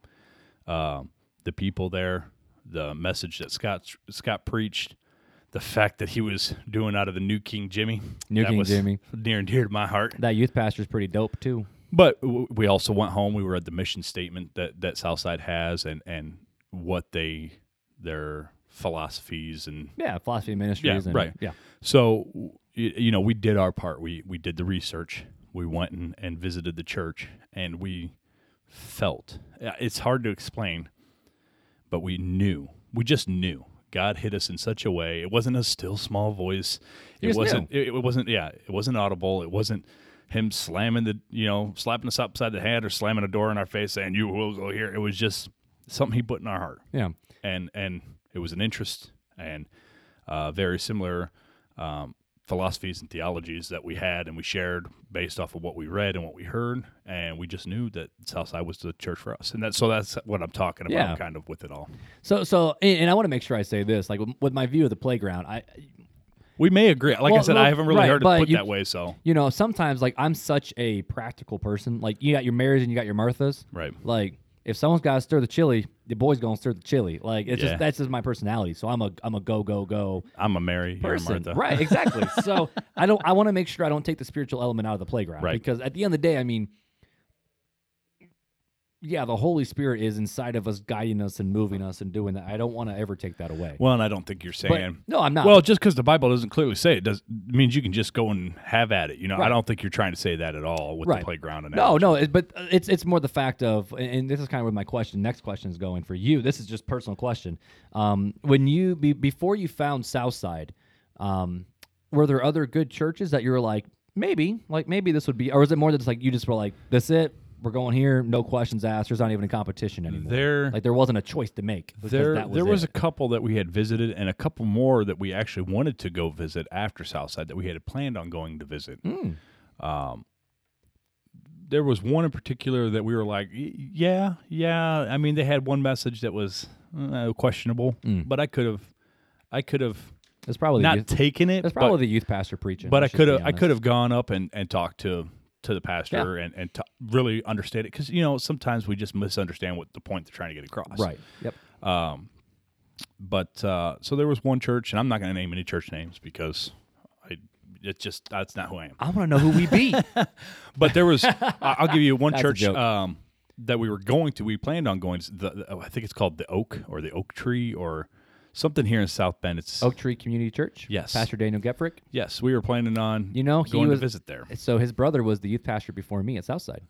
um, the people there, the message that Scott Scott preached, the fact that he was doing out of the New King Jimmy, New King Jimmy. near and dear to my heart. That youth pastor's pretty dope too. But w- we also went home. We read the mission statement that that Southside has, and and what they their philosophies and Yeah, philosophy ministries. and, right. Yeah. so you know we did our part. We we did the research, we went and, and visited the church, and we felt it's hard to explain, but we knew, we just knew. God hit us in such a way. It wasn't a still small voice. It wasn't. It, it wasn't. Yeah, it wasn't audible. It wasn't him slamming the, you know, slapping us upside the head or slamming a door in our face saying, "You will go here." It was just something he put in our heart Yeah. and and it was an interest and uh, very similar um, philosophies and theologies that we had and we shared based off of what we read and what we heard and we just knew that Southside was the church for us and that so that's what I'm talking about Yeah. kind of with it all. So so and, I want to make sure I say this like with, my view of the playground, I We may agree. Like I said, well, I haven't really right, heard it put you- that way. So you know sometimes like I'm such a practical person. Like you got your Marys and you got your Marthas. right, Like if someone's got to stir the chili, the boy's gonna stir the chili. Like it's Yeah. just that's just my personality. So I'm a I'm a go go go I'm a Mary, you're a person. Martha. Right, exactly. so I don't I want to make sure I don't take the spiritual element out of the playground. Right. Because at the end of the day, I mean yeah, the Holy Spirit is inside of us, guiding us and moving us and doing that. I don't want to ever take that away. Well, and I don't think you're But- saying. no, I'm not. Well, just because the Bible doesn't clearly say it does means you can just go and have at it. You know, I don't think you're trying to say that at all with Right. the playground. No, no, it, but uh, it's it's more the fact of, and- and this is kind of where my question, next question is going for you. This is just personal question. Um, when you be, before you found Southside, um, were there other good churches that you were like maybe, like maybe this would be, or is it more that just like you just were like that's it, we're going here, no questions asked. There's not even a competition anymore. There- like there wasn't a choice to make. There, that was there was it. a couple that we had visited, and a couple more that we actually wanted to go visit after Southside that we had planned on going to visit. Mm. Um, there was one in particular that we were like, yeah, yeah. I mean, they had one message that was uh, questionable, Mm. but I could have, I could have It's probably not youth, taken it. that's but- probably the youth pastor preaching. but I could have I could have gone up and, and talked to to the pastor and and t- really understand it because you know sometimes we just misunderstand what the point they're trying to get across. right. Yep. Um, but uh, so there was one church, and I'm not going to name any church names because I it's just that's not who I am. I want to know who we beat. But there was I'll give you one church um, that we were going to. We planned on going. To the, the- I think it's called the Oak or the Oak Tree or something here in South Bend. It's Oak Tree Community Church. Yes. Pastor Daniel Geprick. yes, we were planning on You know, he going was to visit there. So his brother was the youth pastor before me at Southside,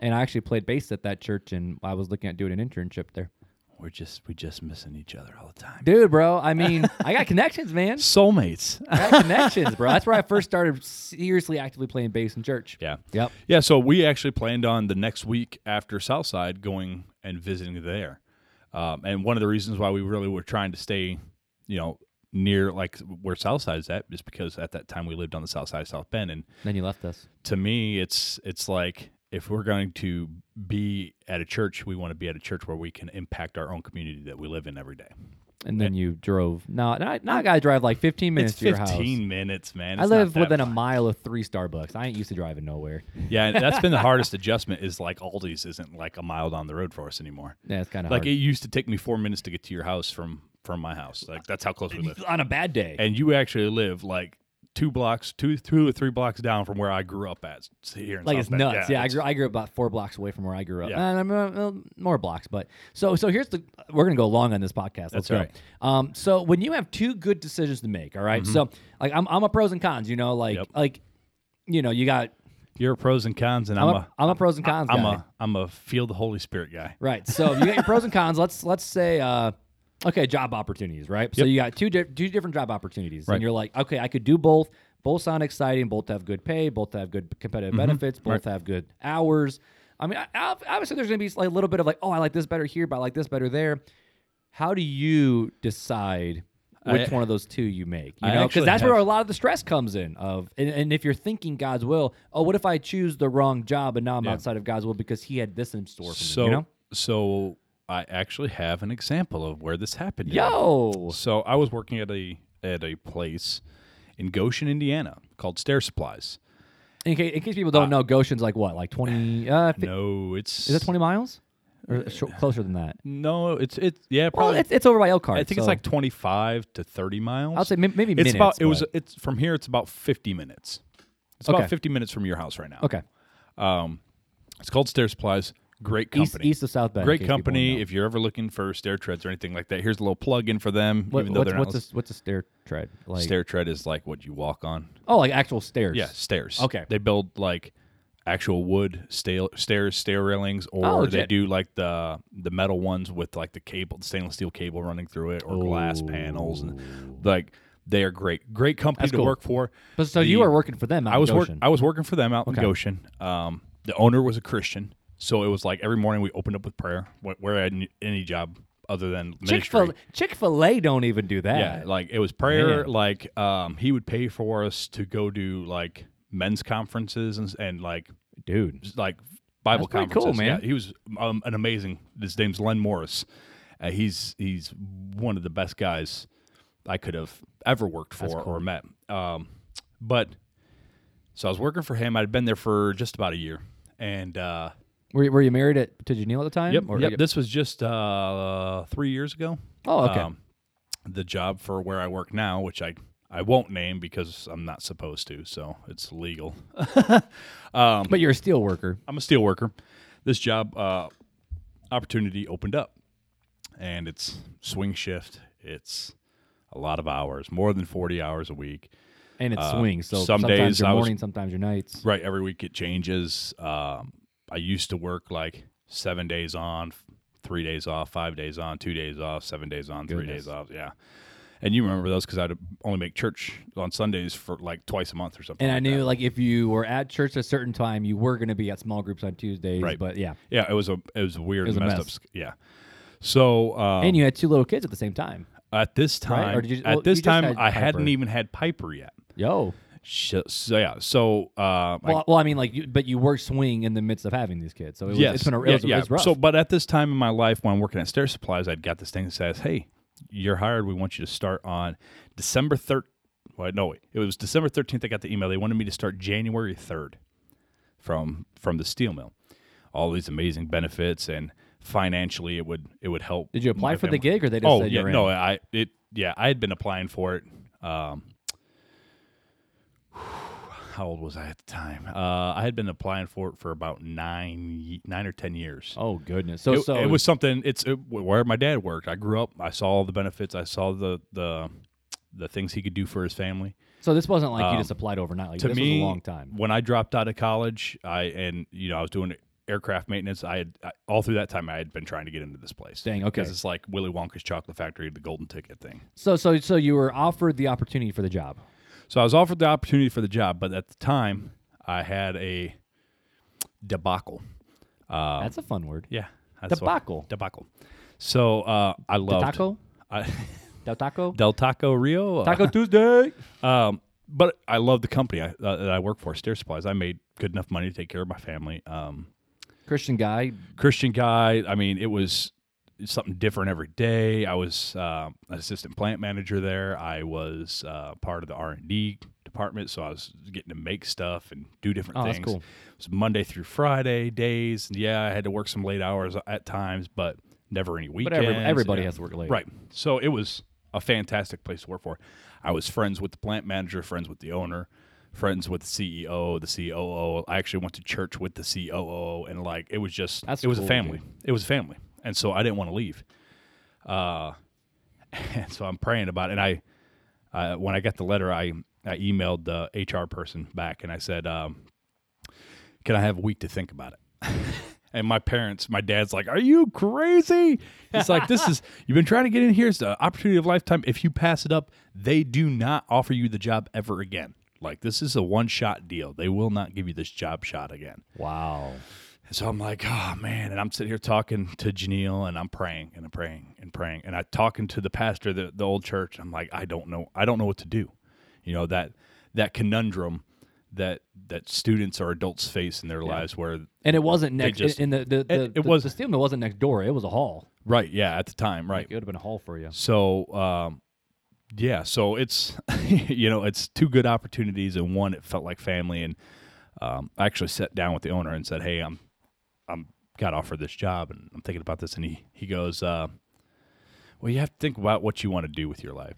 and I actually played bass at that church, and I was looking at doing an internship there. We're just we just missing each other all the time. Dude, bro, I mean, I got connections, man. Soulmates. I got connections, bro. That's where I first started seriously actively playing bass in church. yeah. Yep. Yeah, so we actually planned on the next week after Southside going and visiting there. Um, and one of the reasons why we really were trying to stay, you know, near like where Southside's at is because at that time we lived on the south side of South Bend. And Then you left us. to me, it's it's like if we're going to be at a church, we want to be at a church where we can impact our own community that we live in every day. And then you drove. No, now, now I got to drive like 15 minutes it's to your house. 15 minutes, man. I It's not live that within a far. mile of three Starbucks. I ain't used to driving nowhere. Yeah, and that's been the hardest adjustment is like Aldi's isn't like a mile down the road for us anymore. Yeah, it's kind of Like hard. it used to take me four minutes to get to your house from from my house. Like that's how close we live. on a bad day. And you actually live like two blocks, two, two or three blocks down from where I grew up at here. In like South it's Bend. nuts. Yeah, I it's- grew I grew up about four blocks away from where I grew up. Yeah. Uh, more blocks, but so so here's the we're gonna go long on this podcast. Let's That's go. right. Um, so when you have two good decisions to make, all right? So like I'm I'm a pros and cons. You know, like Mm-hmm. Yep. like you know you got You're a pros and cons, and I'm I'm, a, I'm a pros and cons I'm guy. a I'm a feel the Holy Spirit guy. Right. So you got your pros and cons. Let's let's say uh okay, job opportunities, right? So Yep. you got two di- two different job opportunities. Right. And you're like, okay, I could do both. Both sound exciting, both have good pay, both have good competitive Mm-hmm. benefits, both have good hours. I mean, I- obviously there's going to be like a little bit of like, oh, I like this better here, but I like this better there. How do you decide which I- one of those two you make? You I know, because actually that's where have- a lot of the stress comes in. Of and, and if you're thinking God's will, oh, what if I choose the wrong job and now I'm outside of God's will because He had this in store for So me? You know? so I actually have an example of where this happened. Yo, So I was working at a at a place in Goshen, Indiana, called Stair Supplies. in case, in case people don't know, Goshen's like what, like twenty? Uh, fi- No, it's is it twenty miles or sh- closer than that? No, it's it's yeah, Well, probably. it's, it's over by Elkhart. I think it's like twenty five to thirty miles. I'll say may- maybe it's minutes. about. It was. It's from here. It's about fifty minutes. It's Okay. about fifty minutes from your house right now. okay. Um, it's called Stair Supplies. Great company. east of South Bend. in Great case people company. know. If you're ever looking for stair treads or anything like that, here's a little plug in for them. What, even though what's they're not. what's a, what's a stair tread like? stair tread is like what you walk on. Oh, like actual stairs. Yeah, stairs. Okay. They build like actual wood stair, stairs, stair railings, or Oh, they legit. do like the the metal ones with like the cable, the stainless steel cable running through it, or glass panels, and like they are great, great company That's to cool. work for. But so you The- were working for them. Out I was work, Goshen. I was working for them out in Goshen. Um, the owner was a Christian, so it was like every morning we opened up with prayer. Where I had any- job other than. Chick Fil Chick Fil A don't even do that. Yeah, like it was prayer. Man. Like um, he would pay for us to go do like men's conferences and, and like dude. like Bible That's pretty cool, man. Yeah, he was um, an amazing. His name's Len Morris. Uh, he's he's one of the best guys I could have ever worked for or met. Um, but so I was working for him. I'd been there for just about a year, and uh, Were you, were you married at, to Janelle at the time? yep, Or- yep. This was just uh, three years ago. Oh, okay. Um, the job for where I work now, which I I won't name because I'm not supposed to, so it's legal. but you're a steel worker. I'm a steel worker. This job uh, opportunity opened up, and it's swing shift. It's a lot of hours, more than 40 hours a week. And it Uh, swings. So some sometimes days your I was- morning, sometimes your nights. Right, every week it changes. Um, I used to work like seven days on, three days off, five days on, two days off, seven days on, three days off. Yeah. And you remember those because I'd only make church on Sundays for like twice a month or something. And I knew that. like if you were at church at a certain time, you were going to be at small groups on Tuesdays. Right. But yeah. yeah, it was a it was a weird It was a messed mess. up. Yeah. So um, and you had two little kids at the same time. at this Right? time, Or did you- at well, this you time, I Piper. hadn't even had Piper yet. Yo. So yeah, so uh, I- Well, well, I mean, like, you, but you were swing in the midst of having these kids, so it was, yes, it's been a, it yeah, was, yeah. So, but at this time in my life, when I'm working at Stair Supplies, I'd got this thing that says, "Hey, you're hired. We want you to start on December third. Well, no, wait. it was December 13th. I got the email. They wanted me to start January 3rd from from the steel mill. All these amazing benefits and financially, it would it would help. Did you apply for the gig, or they just Oh said yeah, no, in? I it yeah, I had been applying for it. Um, how old was I at the time? Uh, I had been applying for it for about nine nine or ten years. Oh goodness. So it, so it was something. It's it, where my dad worked. I grew up. I saw all the benefits. I saw the the the things he could do for his family. so this wasn't like you um, just applied overnight. Like to this me, was a long time. When I dropped out of college, I and you know I was doing aircraft maintenance. I had I, all through that time I had been trying to get into this place. Dang, okay. Because it's like Willy Wonka's chocolate factory, the golden ticket thing. So so so you were offered the opportunity for the job. So I was offered the opportunity for the job, but at the time I had a debacle. Um, That's a fun word. yeah, that's what- Debacle. debacle. So uh, I loved taco? I, Del Taco. Del Taco Rio. uh, Taco Tuesday. Um, but I love the company I, uh, that I work for, Stair Supplies. I made good enough money to take care of my family. Um, Christian guy. Christian guy. I mean, it was something different every day. I was uh, an assistant plant manager there. I was uh, part of the R and D department, so I was getting to make stuff and do different Oh, that's things. cool. It was Monday through Friday days. Yeah, I had to work some late hours at times, but never any But weekends. every, everybody Yeah. has to work late. Right. So it was a fantastic place to work for. I was friends with the plant manager, friends with the owner, friends with the CEO, the COO. I actually went to church with the COO, and like it was just That's it was cool, a family. dude. It was a family, and so I didn't want to leave. Uh, and so I'm praying about it. And I, uh, when I got the letter, I I emailed the HR person back, and I said, um, "Can I have a week to think about it?" And my parents, my dad's like, "Are you crazy?" He's like, "This is you've been trying to get in here. It's the opportunity of a lifetime. If you pass it up, they do not offer you the job ever again. Like this is a one shot deal. They will not give you this job shot again." Wow. And so I'm like, "Oh man!" And I'm sitting here talking to Janelle, and I'm praying and I'm praying and praying, and I'm talking to the pastor, of the the old church. I'm like, "I don't know. I don't know what to do." You know that that conundrum that that students or adults face in their lives where And it wasn't next. just- in the the, the, it the, was- the mill wasn't next door. It was a hall. right yeah at the time right It would have been a hall for you. So, um, yeah, so it's you know it's two good opportunities, and one it felt like family. And um, I actually sat down with the owner and said, "Hey, I'm got offered this job, and I'm thinking about this." And he he goes, uh, "Well, you have to think about what you want to do with your life.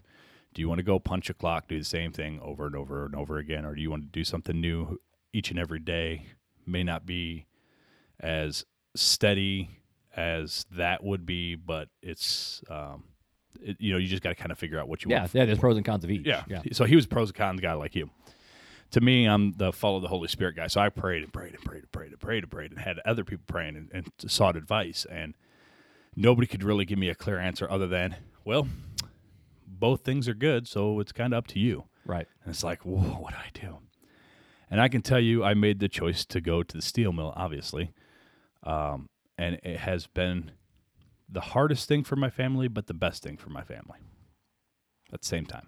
Do you want to go punch a clock, do the same thing over and over and over again, or do you want to do something new each and every day? May not be as steady as that would be, but it's um, it, you know you just got to kind of figure out what you Yeah, want. yeah. There's pros and cons of each. yeah, yeah. So he was pros and cons guy like you. To me, I'm the follow the Holy Spirit guy. So I prayed and prayed and prayed and prayed and prayed and prayed and had other people praying and, and sought advice. And nobody could really give me a clear answer other than, well, both things are good. So it's kind of up to you. Right. And it's like, whoa, what do I do? And I can tell you, I made the choice to go to the steel mill, obviously. Um, and it has been the hardest thing for my family, but the best thing for my family at the same time.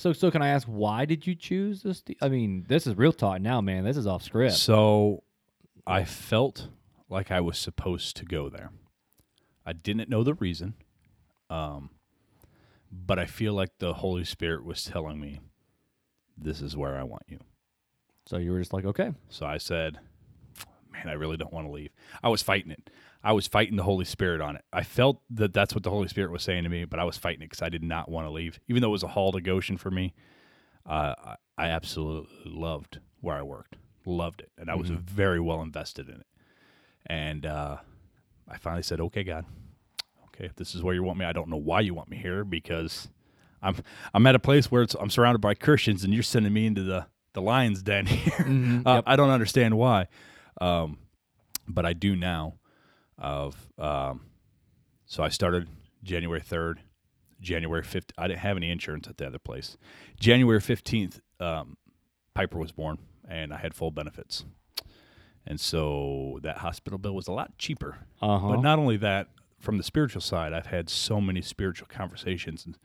So, so can I ask why did you choose this? I mean, this is real talk now, man. This is off script. So I felt like I was supposed to go there. I didn't know the reason, um, but I feel like the Holy Spirit was telling me, this is where I want you. So you were just like, okay, So I said, man, I really don't want to leave. I was fighting it. I was fighting the Holy Spirit on it. I felt that that's what the Holy Spirit was saying to me, but I was fighting it because I did not want to leave. Even though it was a haul to Goshen for me, uh, I, absolutely loved where I worked, loved it, and I was very well invested in it. And uh, I finally said, "Okay, God, okay, if this is where you want me, I don't know why you want me here because I'm I'm at a place where it's, I'm surrounded by Christians, and you're sending me into the the lion's den here. Uh, I don't understand why, um, but I do now. Of um, so I started January third, January fifth. I didn't have any insurance at the other place. January fifteenth, um, Piper was born, and I had full benefits, and so that hospital bill was a lot cheaper. uh huh. But not only that, from the spiritual side, I've had so many spiritual conversations and,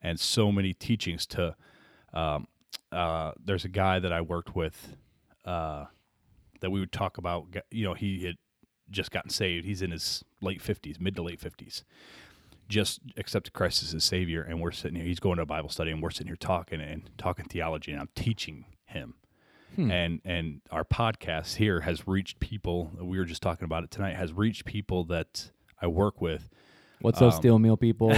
and so many teachings. To um, uh, there's a guy that I worked with uh, that we would talk about. You know, he had just gotten saved. He's in his late fifties, mid to late fifties. Just accepted Christ as his Savior, and we're sitting here. He's going to a Bible study, and we're sitting here talking and talking theology, and I'm teaching him and and our podcast here has reached people we were just talking about it tonight has reached people that i work with What's those steel meal people?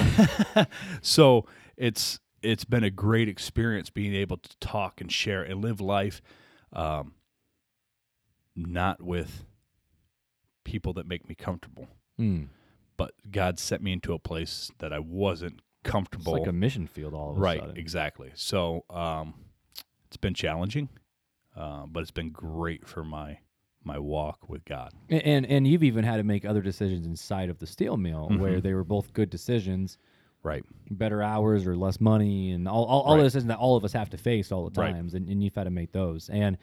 so it's it's been a great experience being able to talk and share and live life um, not with people that make me comfortable Hmm. but god set me into a place that i wasn't It's comfortable like a mission field all of a right exactly so um, it's been challenging uh, but it's been great for my my walk with god And, and and you've even had to make other decisions inside of the steel mill Mm-hmm. where they were both good decisions, right better hours or less money, and all all, all Right. the decisions that all of us have to face all the Right. times, and, and you've had to make those. And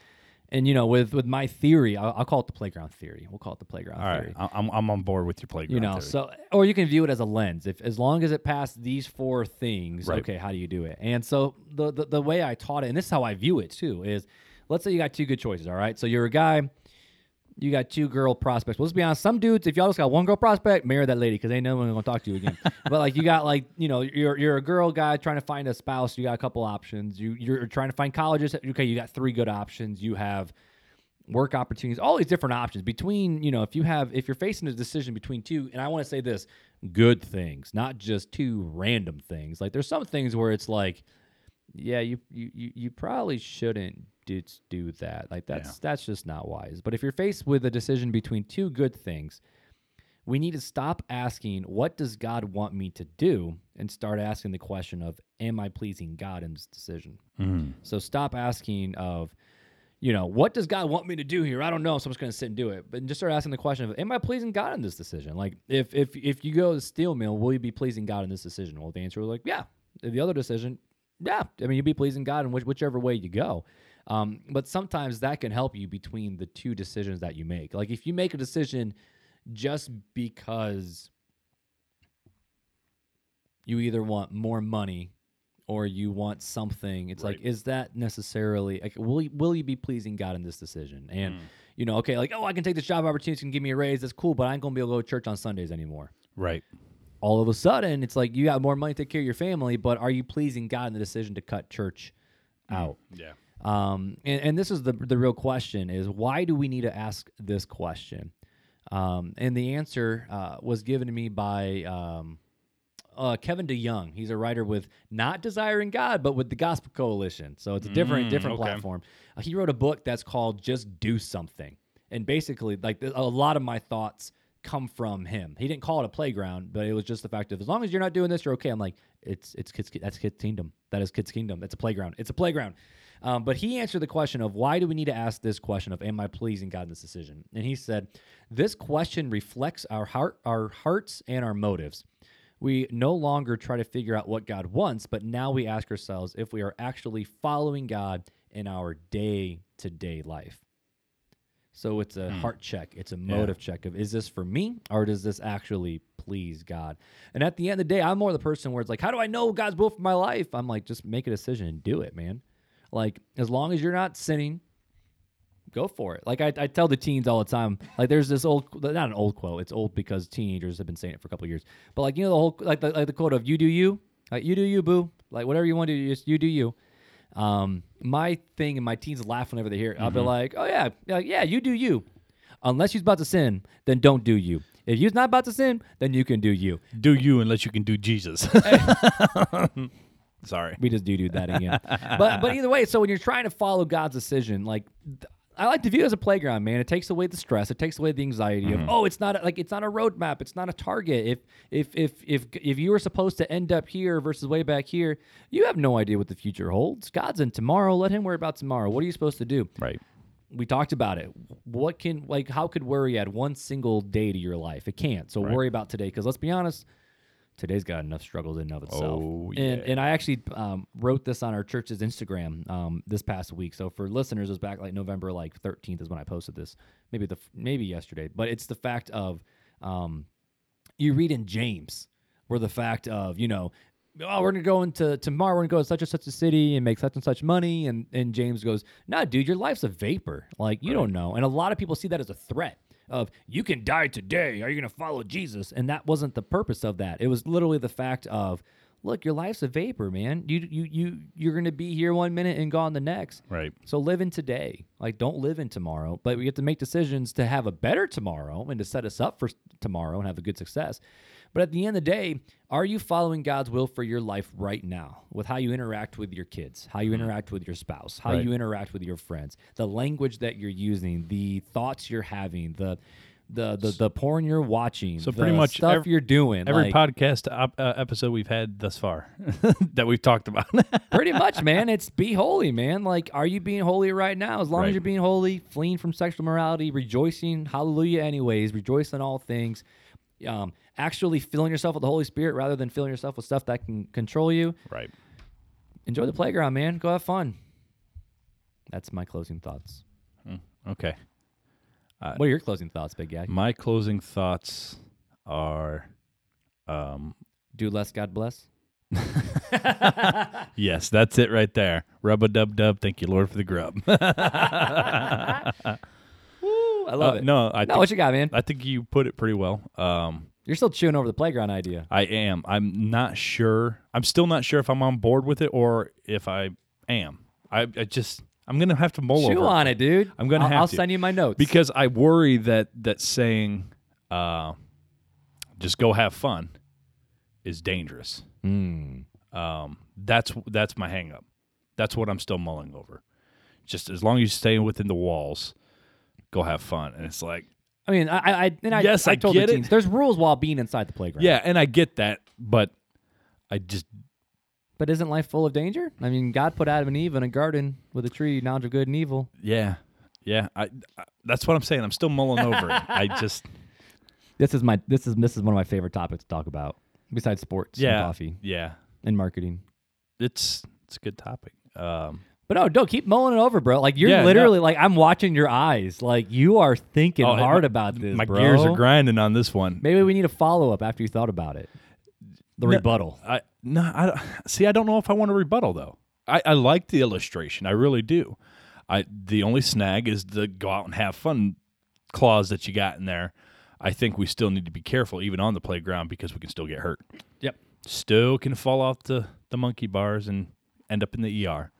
and you know, with with my theory, I'll, I'll call it the playground theory. We'll call it the playground all right theory. I- I'm, I'm on board with your playground You know, theory. so or you can view it as a lens. If as long as it passed these four things, Right. okay, how do you do it? And so the, the the way I taught it, and this is how I view it too, is let's say you got two good choices. All right, so you're a guy, you got two girl prospects. Well, let's be honest, some dudes, if y'all just got one girl prospect, marry that lady because ain't no one gonna talk to you again. but like you got like you know you're you're a girl guy trying to find a spouse. You got a couple options. You you're trying to find colleges. Okay, you got three good options. You have work opportunities, all these different options between, you know, if you have, if you're facing a decision between two, and I want to say this, good things, not just two random things. Like there's some things where it's like, yeah, you you you, you probably shouldn't do, do that. Like that's that's just not wise. But if you're faced with a decision between two good things, we need to stop asking what does God want me to do and start asking the question of am I pleasing God in this decision? Mm-hmm. So stop asking of, you know, what does God want me to do here? I don't know, so I'm just going to sit and do it. But just start asking the question of, am I pleasing God in this decision? Like, if if if you go to the steel mill, will you be pleasing God in this decision? Well, the answer was like, yeah. The other decision, yeah. I mean, you'll be pleasing God in which, whichever way you go. Um, but sometimes that can help you between the two decisions that you make. Like, if you make a decision just because you either want more money or you want something it's like is that necessarily like will you, will you be pleasing god in this decision and you know okay like oh i can take this job opportunity and give me a raise that's cool but i ain't gonna be able to go to church on sundays anymore Right. all of a sudden it's like you got more money to take care of your family but are you pleasing god in the decision to cut church out Yeah. Um, and, and this is the the real question: is why do we need to ask this question? Um, and the answer uh, was given to me by um, uh, Kevin DeYoung. He's a writer with not Desiring God, but with the Gospel Coalition. So it's a different Mm, different okay. platform. Uh, he wrote a book that's called "Just Do Something," and basically, like a lot of my thoughts come from him. He didn't call it a playground, but it was just the fact of as long as you're not doing this, you're okay. I'm like, it's it's kids. That's Kids Kingdom. That is Kids Kingdom. It's a playground. It's a playground. Um, but he answered the question of why do we need to ask this question of am I pleasing God in this decision? And he said, this question reflects our heart, our hearts and our motives. We no longer try to figure out what God wants, but now we ask ourselves if we are actually following God in our day to day life. So it's a heart check, it's a motive check of is this for me or does this actually please God? And at the end of the day, I'm more the person where it's like, how do I know God's will for my life? I'm like, just make a decision and do it, man. Like, as long as you're not sinning, go for it. Like I, I tell the teens all the time. Like there's this old, not an old quote. It's old because teenagers have been saying it for a couple of years. But like you know the whole like the like the quote of "You do you," like you do you, boo. Like whatever you want to do, just you do you. Um, my thing and my teens laugh whenever they hear it. I'll be like, oh yeah, yeah, yeah, you do you. Unless you're about to sin, then don't do you. If you're not about to sin, then you can do you. Do you unless you can do Jesus. Sorry. We just do do that again. but but either way, so when you're trying to follow God's decision, like th- I like to view it as a playground, man. It takes away the stress. It takes away the anxiety of mm-hmm. oh, it's not a, like it's not a roadmap. It's not a target. If if if if if you were supposed to end up here versus way back here, you have no idea what the future holds. God's in tomorrow. Let Him worry about tomorrow. What are you supposed to do? Right. we talked about it. What can like how could worry add one single day to your life? It can't. So worry about today because let's be honest, today's got enough struggles in and of itself. Oh, And yeah. and I actually um, wrote this on our church's Instagram um, this past week. So for listeners, it was back like November like 13th is when I posted this. Maybe the maybe yesterday, but it's the fact of um, you read in James where the fact of you know. Oh, we're gonna go into tomorrow. We're gonna go to such and such a city and make such and such money. And and James goes, "Nah, dude, your life's a vapor. Like you don't know." And a lot of people see that as a threat of you can die today. Are you gonna follow Jesus? And that wasn't the purpose of that. It was literally the fact of, look, your life's a vapor, man. You you you you're gonna be here one minute and gone the next. Right. So live in today. Like don't live in tomorrow, but we have to make decisions to have a better tomorrow and to set us up for tomorrow and have a good success. But at the end of the day, are you following God's will for your life right now with how you interact with your kids, how you mm-hmm. interact with your spouse, how Right. you interact with your friends, the language that you're using, the thoughts you're having, the the the, the porn you're watching, So the pretty much stuff ev- you're doing. Every like, podcast op- uh, episode we've had thus far that we've talked about. Pretty much, man. It's be holy, man. Like, are you being holy right now? As long Right. as you're being holy, fleeing from sexual morality, rejoicing, hallelujah, anyways, rejoice in all things, um, actually filling yourself with the Holy Spirit rather than filling yourself with stuff that can control you. right. Enjoy the playground, man. Go have fun. That's my closing thoughts. Okay. What are your closing thoughts, Big Guy? My closing thoughts are um, Do less, God bless. yes, that's it right there. Rub a dub dub. Thank you, Lord, for the grub. Woo, I love Uh, it. No, I no, think, what you got, man? I think you put it pretty well. Um, You're still chewing over the playground idea. I am. I'm not sure. I'm still not sure if I'm on board with it or if I am. I, I just I'm gonna have to mull Chew over it. on it, dude. I'm gonna I'll, have I'll to. send you my notes. because I worry that that saying, uh, "Just go have fun," is dangerous. Mm. Um, that's that's my hangup. That's what I'm still mulling over. Just as long as you stay within the walls, go have fun. And it's like, I mean, I, I, and I, Yes, I, I told get the it. teens, there's rules while being inside the playground. yeah, and I get that, but I just But isn't life full of danger? I mean, God put Adam and Eve in a garden with a tree, knowledge of good and evil. yeah, yeah. I, I that's what I'm saying. I'm still mulling over it. I just This is my this is this is one of my favorite topics to talk about besides sports yeah, and coffee yeah. and marketing. It's it's a good topic. Um, But no, don't keep mulling it over, bro. Like you're Yeah, no. literally like I'm watching your eyes. Like you are thinking oh, hard my- about this, My bro. gears are grinding on this one. Maybe we need a follow up after you thought about it. The No. rebuttal. I no, I see. I don't know if I want to rebuttal though. I, I like the illustration. I really do. I the only snag is the go out and have fun clause that you got in there. I think we still need to be careful even on the playground because we can still get hurt. Yep. Still can fall off the the monkey bars and end up in the ER.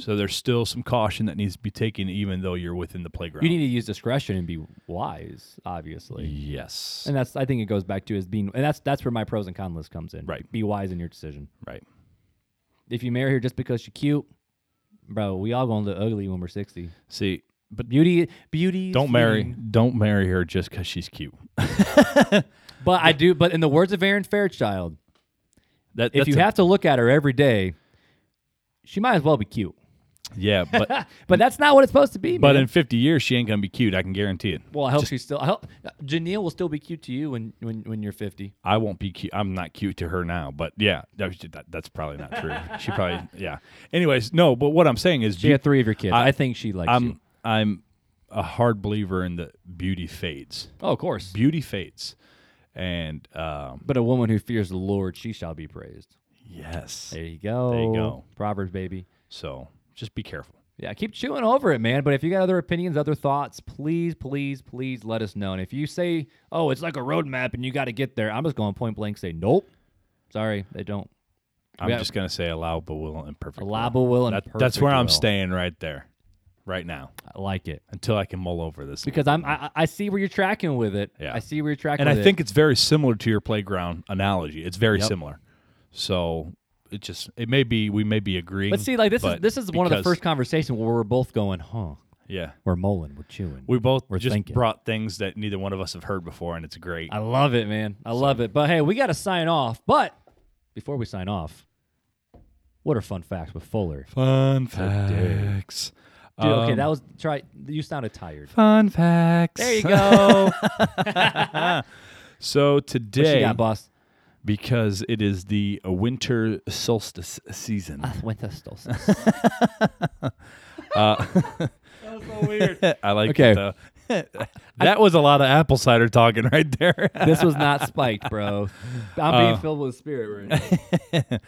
So there's still some caution that needs to be taken even though you're within the playground. You need to use discretion and be wise, obviously. yes. And that's I think it goes back to is being and that's that's where my pros and cons list comes in. Right. Be wise in your decision. right. If you marry her just because she's cute, bro, we all gonna look ugly when we're sixty. See, but Beauty, beauty. don't marry fleeting. don't marry her just cuz she's cute. But I do. But in the words of Aaron Fairchild, That if you have to look at her every day, she might as well be cute. Yeah, but but that's not what it's supposed to be. but man. in 50 years she ain't gonna be cute. I can guarantee it. well, I hope she's still. I hope, Janelle will still be cute to you when when when you're 50. I won't be cute. I'm not cute to her now, but yeah, that, that- that's probably not true. she probably yeah. Anyways, no, but what I'm saying is, She had three of your kids. I, I- think she likes I'm you. I'm a hard believer in the beauty fades. Oh, of course. Beauty fades, and um, But a woman who fears the Lord, she shall be praised. Yes, There you go. There you go. Proverbs, baby. so just be careful. Yeah, keep chewing over it, man. But if you got other opinions, other thoughts, please, please, please let us know. And if you say, "Oh, it's like a roadmap and you got to get there," I'm just going point blank say, "Nope, sorry, they don't." I'm have- just gonna say allowable will and perfect. will. Allowable will and That- that's where I'm will. staying right there, right now, I like it until I can mull over this. because I'm I, I see where you're tracking with it. Yeah. I see where you're tracking. and I it. think it's very similar to your playground analogy. It's very Yep. similar. So it just it may be we may be agreeing. But see, like this is but this is one of the because- first conversations where we're both going, "Huh." Yeah, We're mulling, we're chewing. we both We're just thinking. brought things that neither one of us have heard before, and it's great. I love it, man. I love it. But hey, we got to sign off. But before we sign off, what are fun facts with Fuller? Fun facts. Dude, okay, Um, that was try. You sounded tired. fun facts. There you go. So what today, you got, boss? Because it is the winter solstice season, Winter solstice. uh, that was so weird. I like Okay. it though. that was a lot of apple cider talking right there. this was not spiked, bro. I'm being Uh, filled with spirit right now.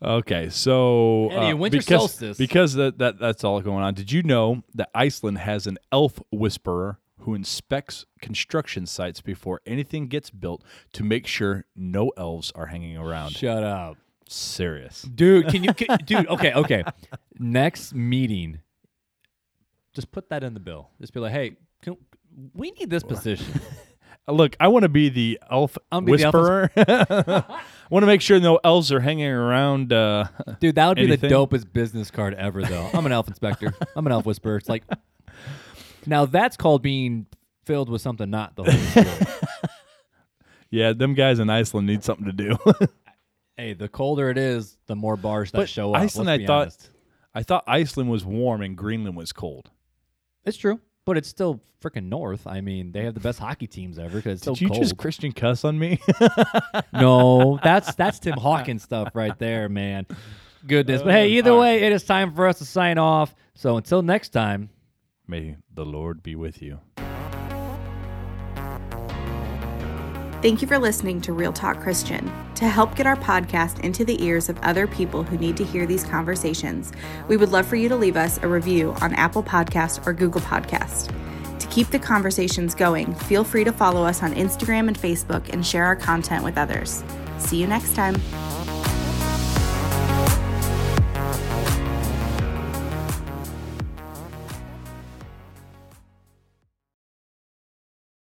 Okay, so Eddie, uh, winter because, solstice. because that, that that's all going on. Did you know that Iceland has an elf whisperer who inspects construction sites before anything gets built to make sure no elves are hanging around? Shut up, Serious. dude. Can you, can, dude? Okay, okay. Next meeting, just put that in the bill. Just be like, hey, can, we need this position. Look, I want to be the elf be whisperer. I want to make sure no elves are hanging around. Uh, Dude, that would be the dopest business card ever, though. I'm an elf inspector. I'm an elf whisperer. It's like, now that's called being filled with something not the Holy Spirit. yeah, them guys in Iceland need something to do. hey, the colder it is, the more bars that But show up. Iceland, Let's I be thought- honest. I thought Iceland was warm and Greenland was cold. it's true, but it's still freaking north. I mean, they have the best hockey teams ever because it's Did so you cold. just Christian cuss on me? no, that's that's Tim Hawkins stuff right there, man. Goodness, but hey, uh, either way, it is time for us to sign off. So until next time. May the Lord be with you. Thank you for listening to Real Talk Christian. To help get our podcast into the ears of other people who need to hear these conversations, we would love for you to leave us a review on Apple Podcast or Google Podcast. To keep the conversations going, feel free to follow us on Instagram and Facebook and share our content with others. See you next time.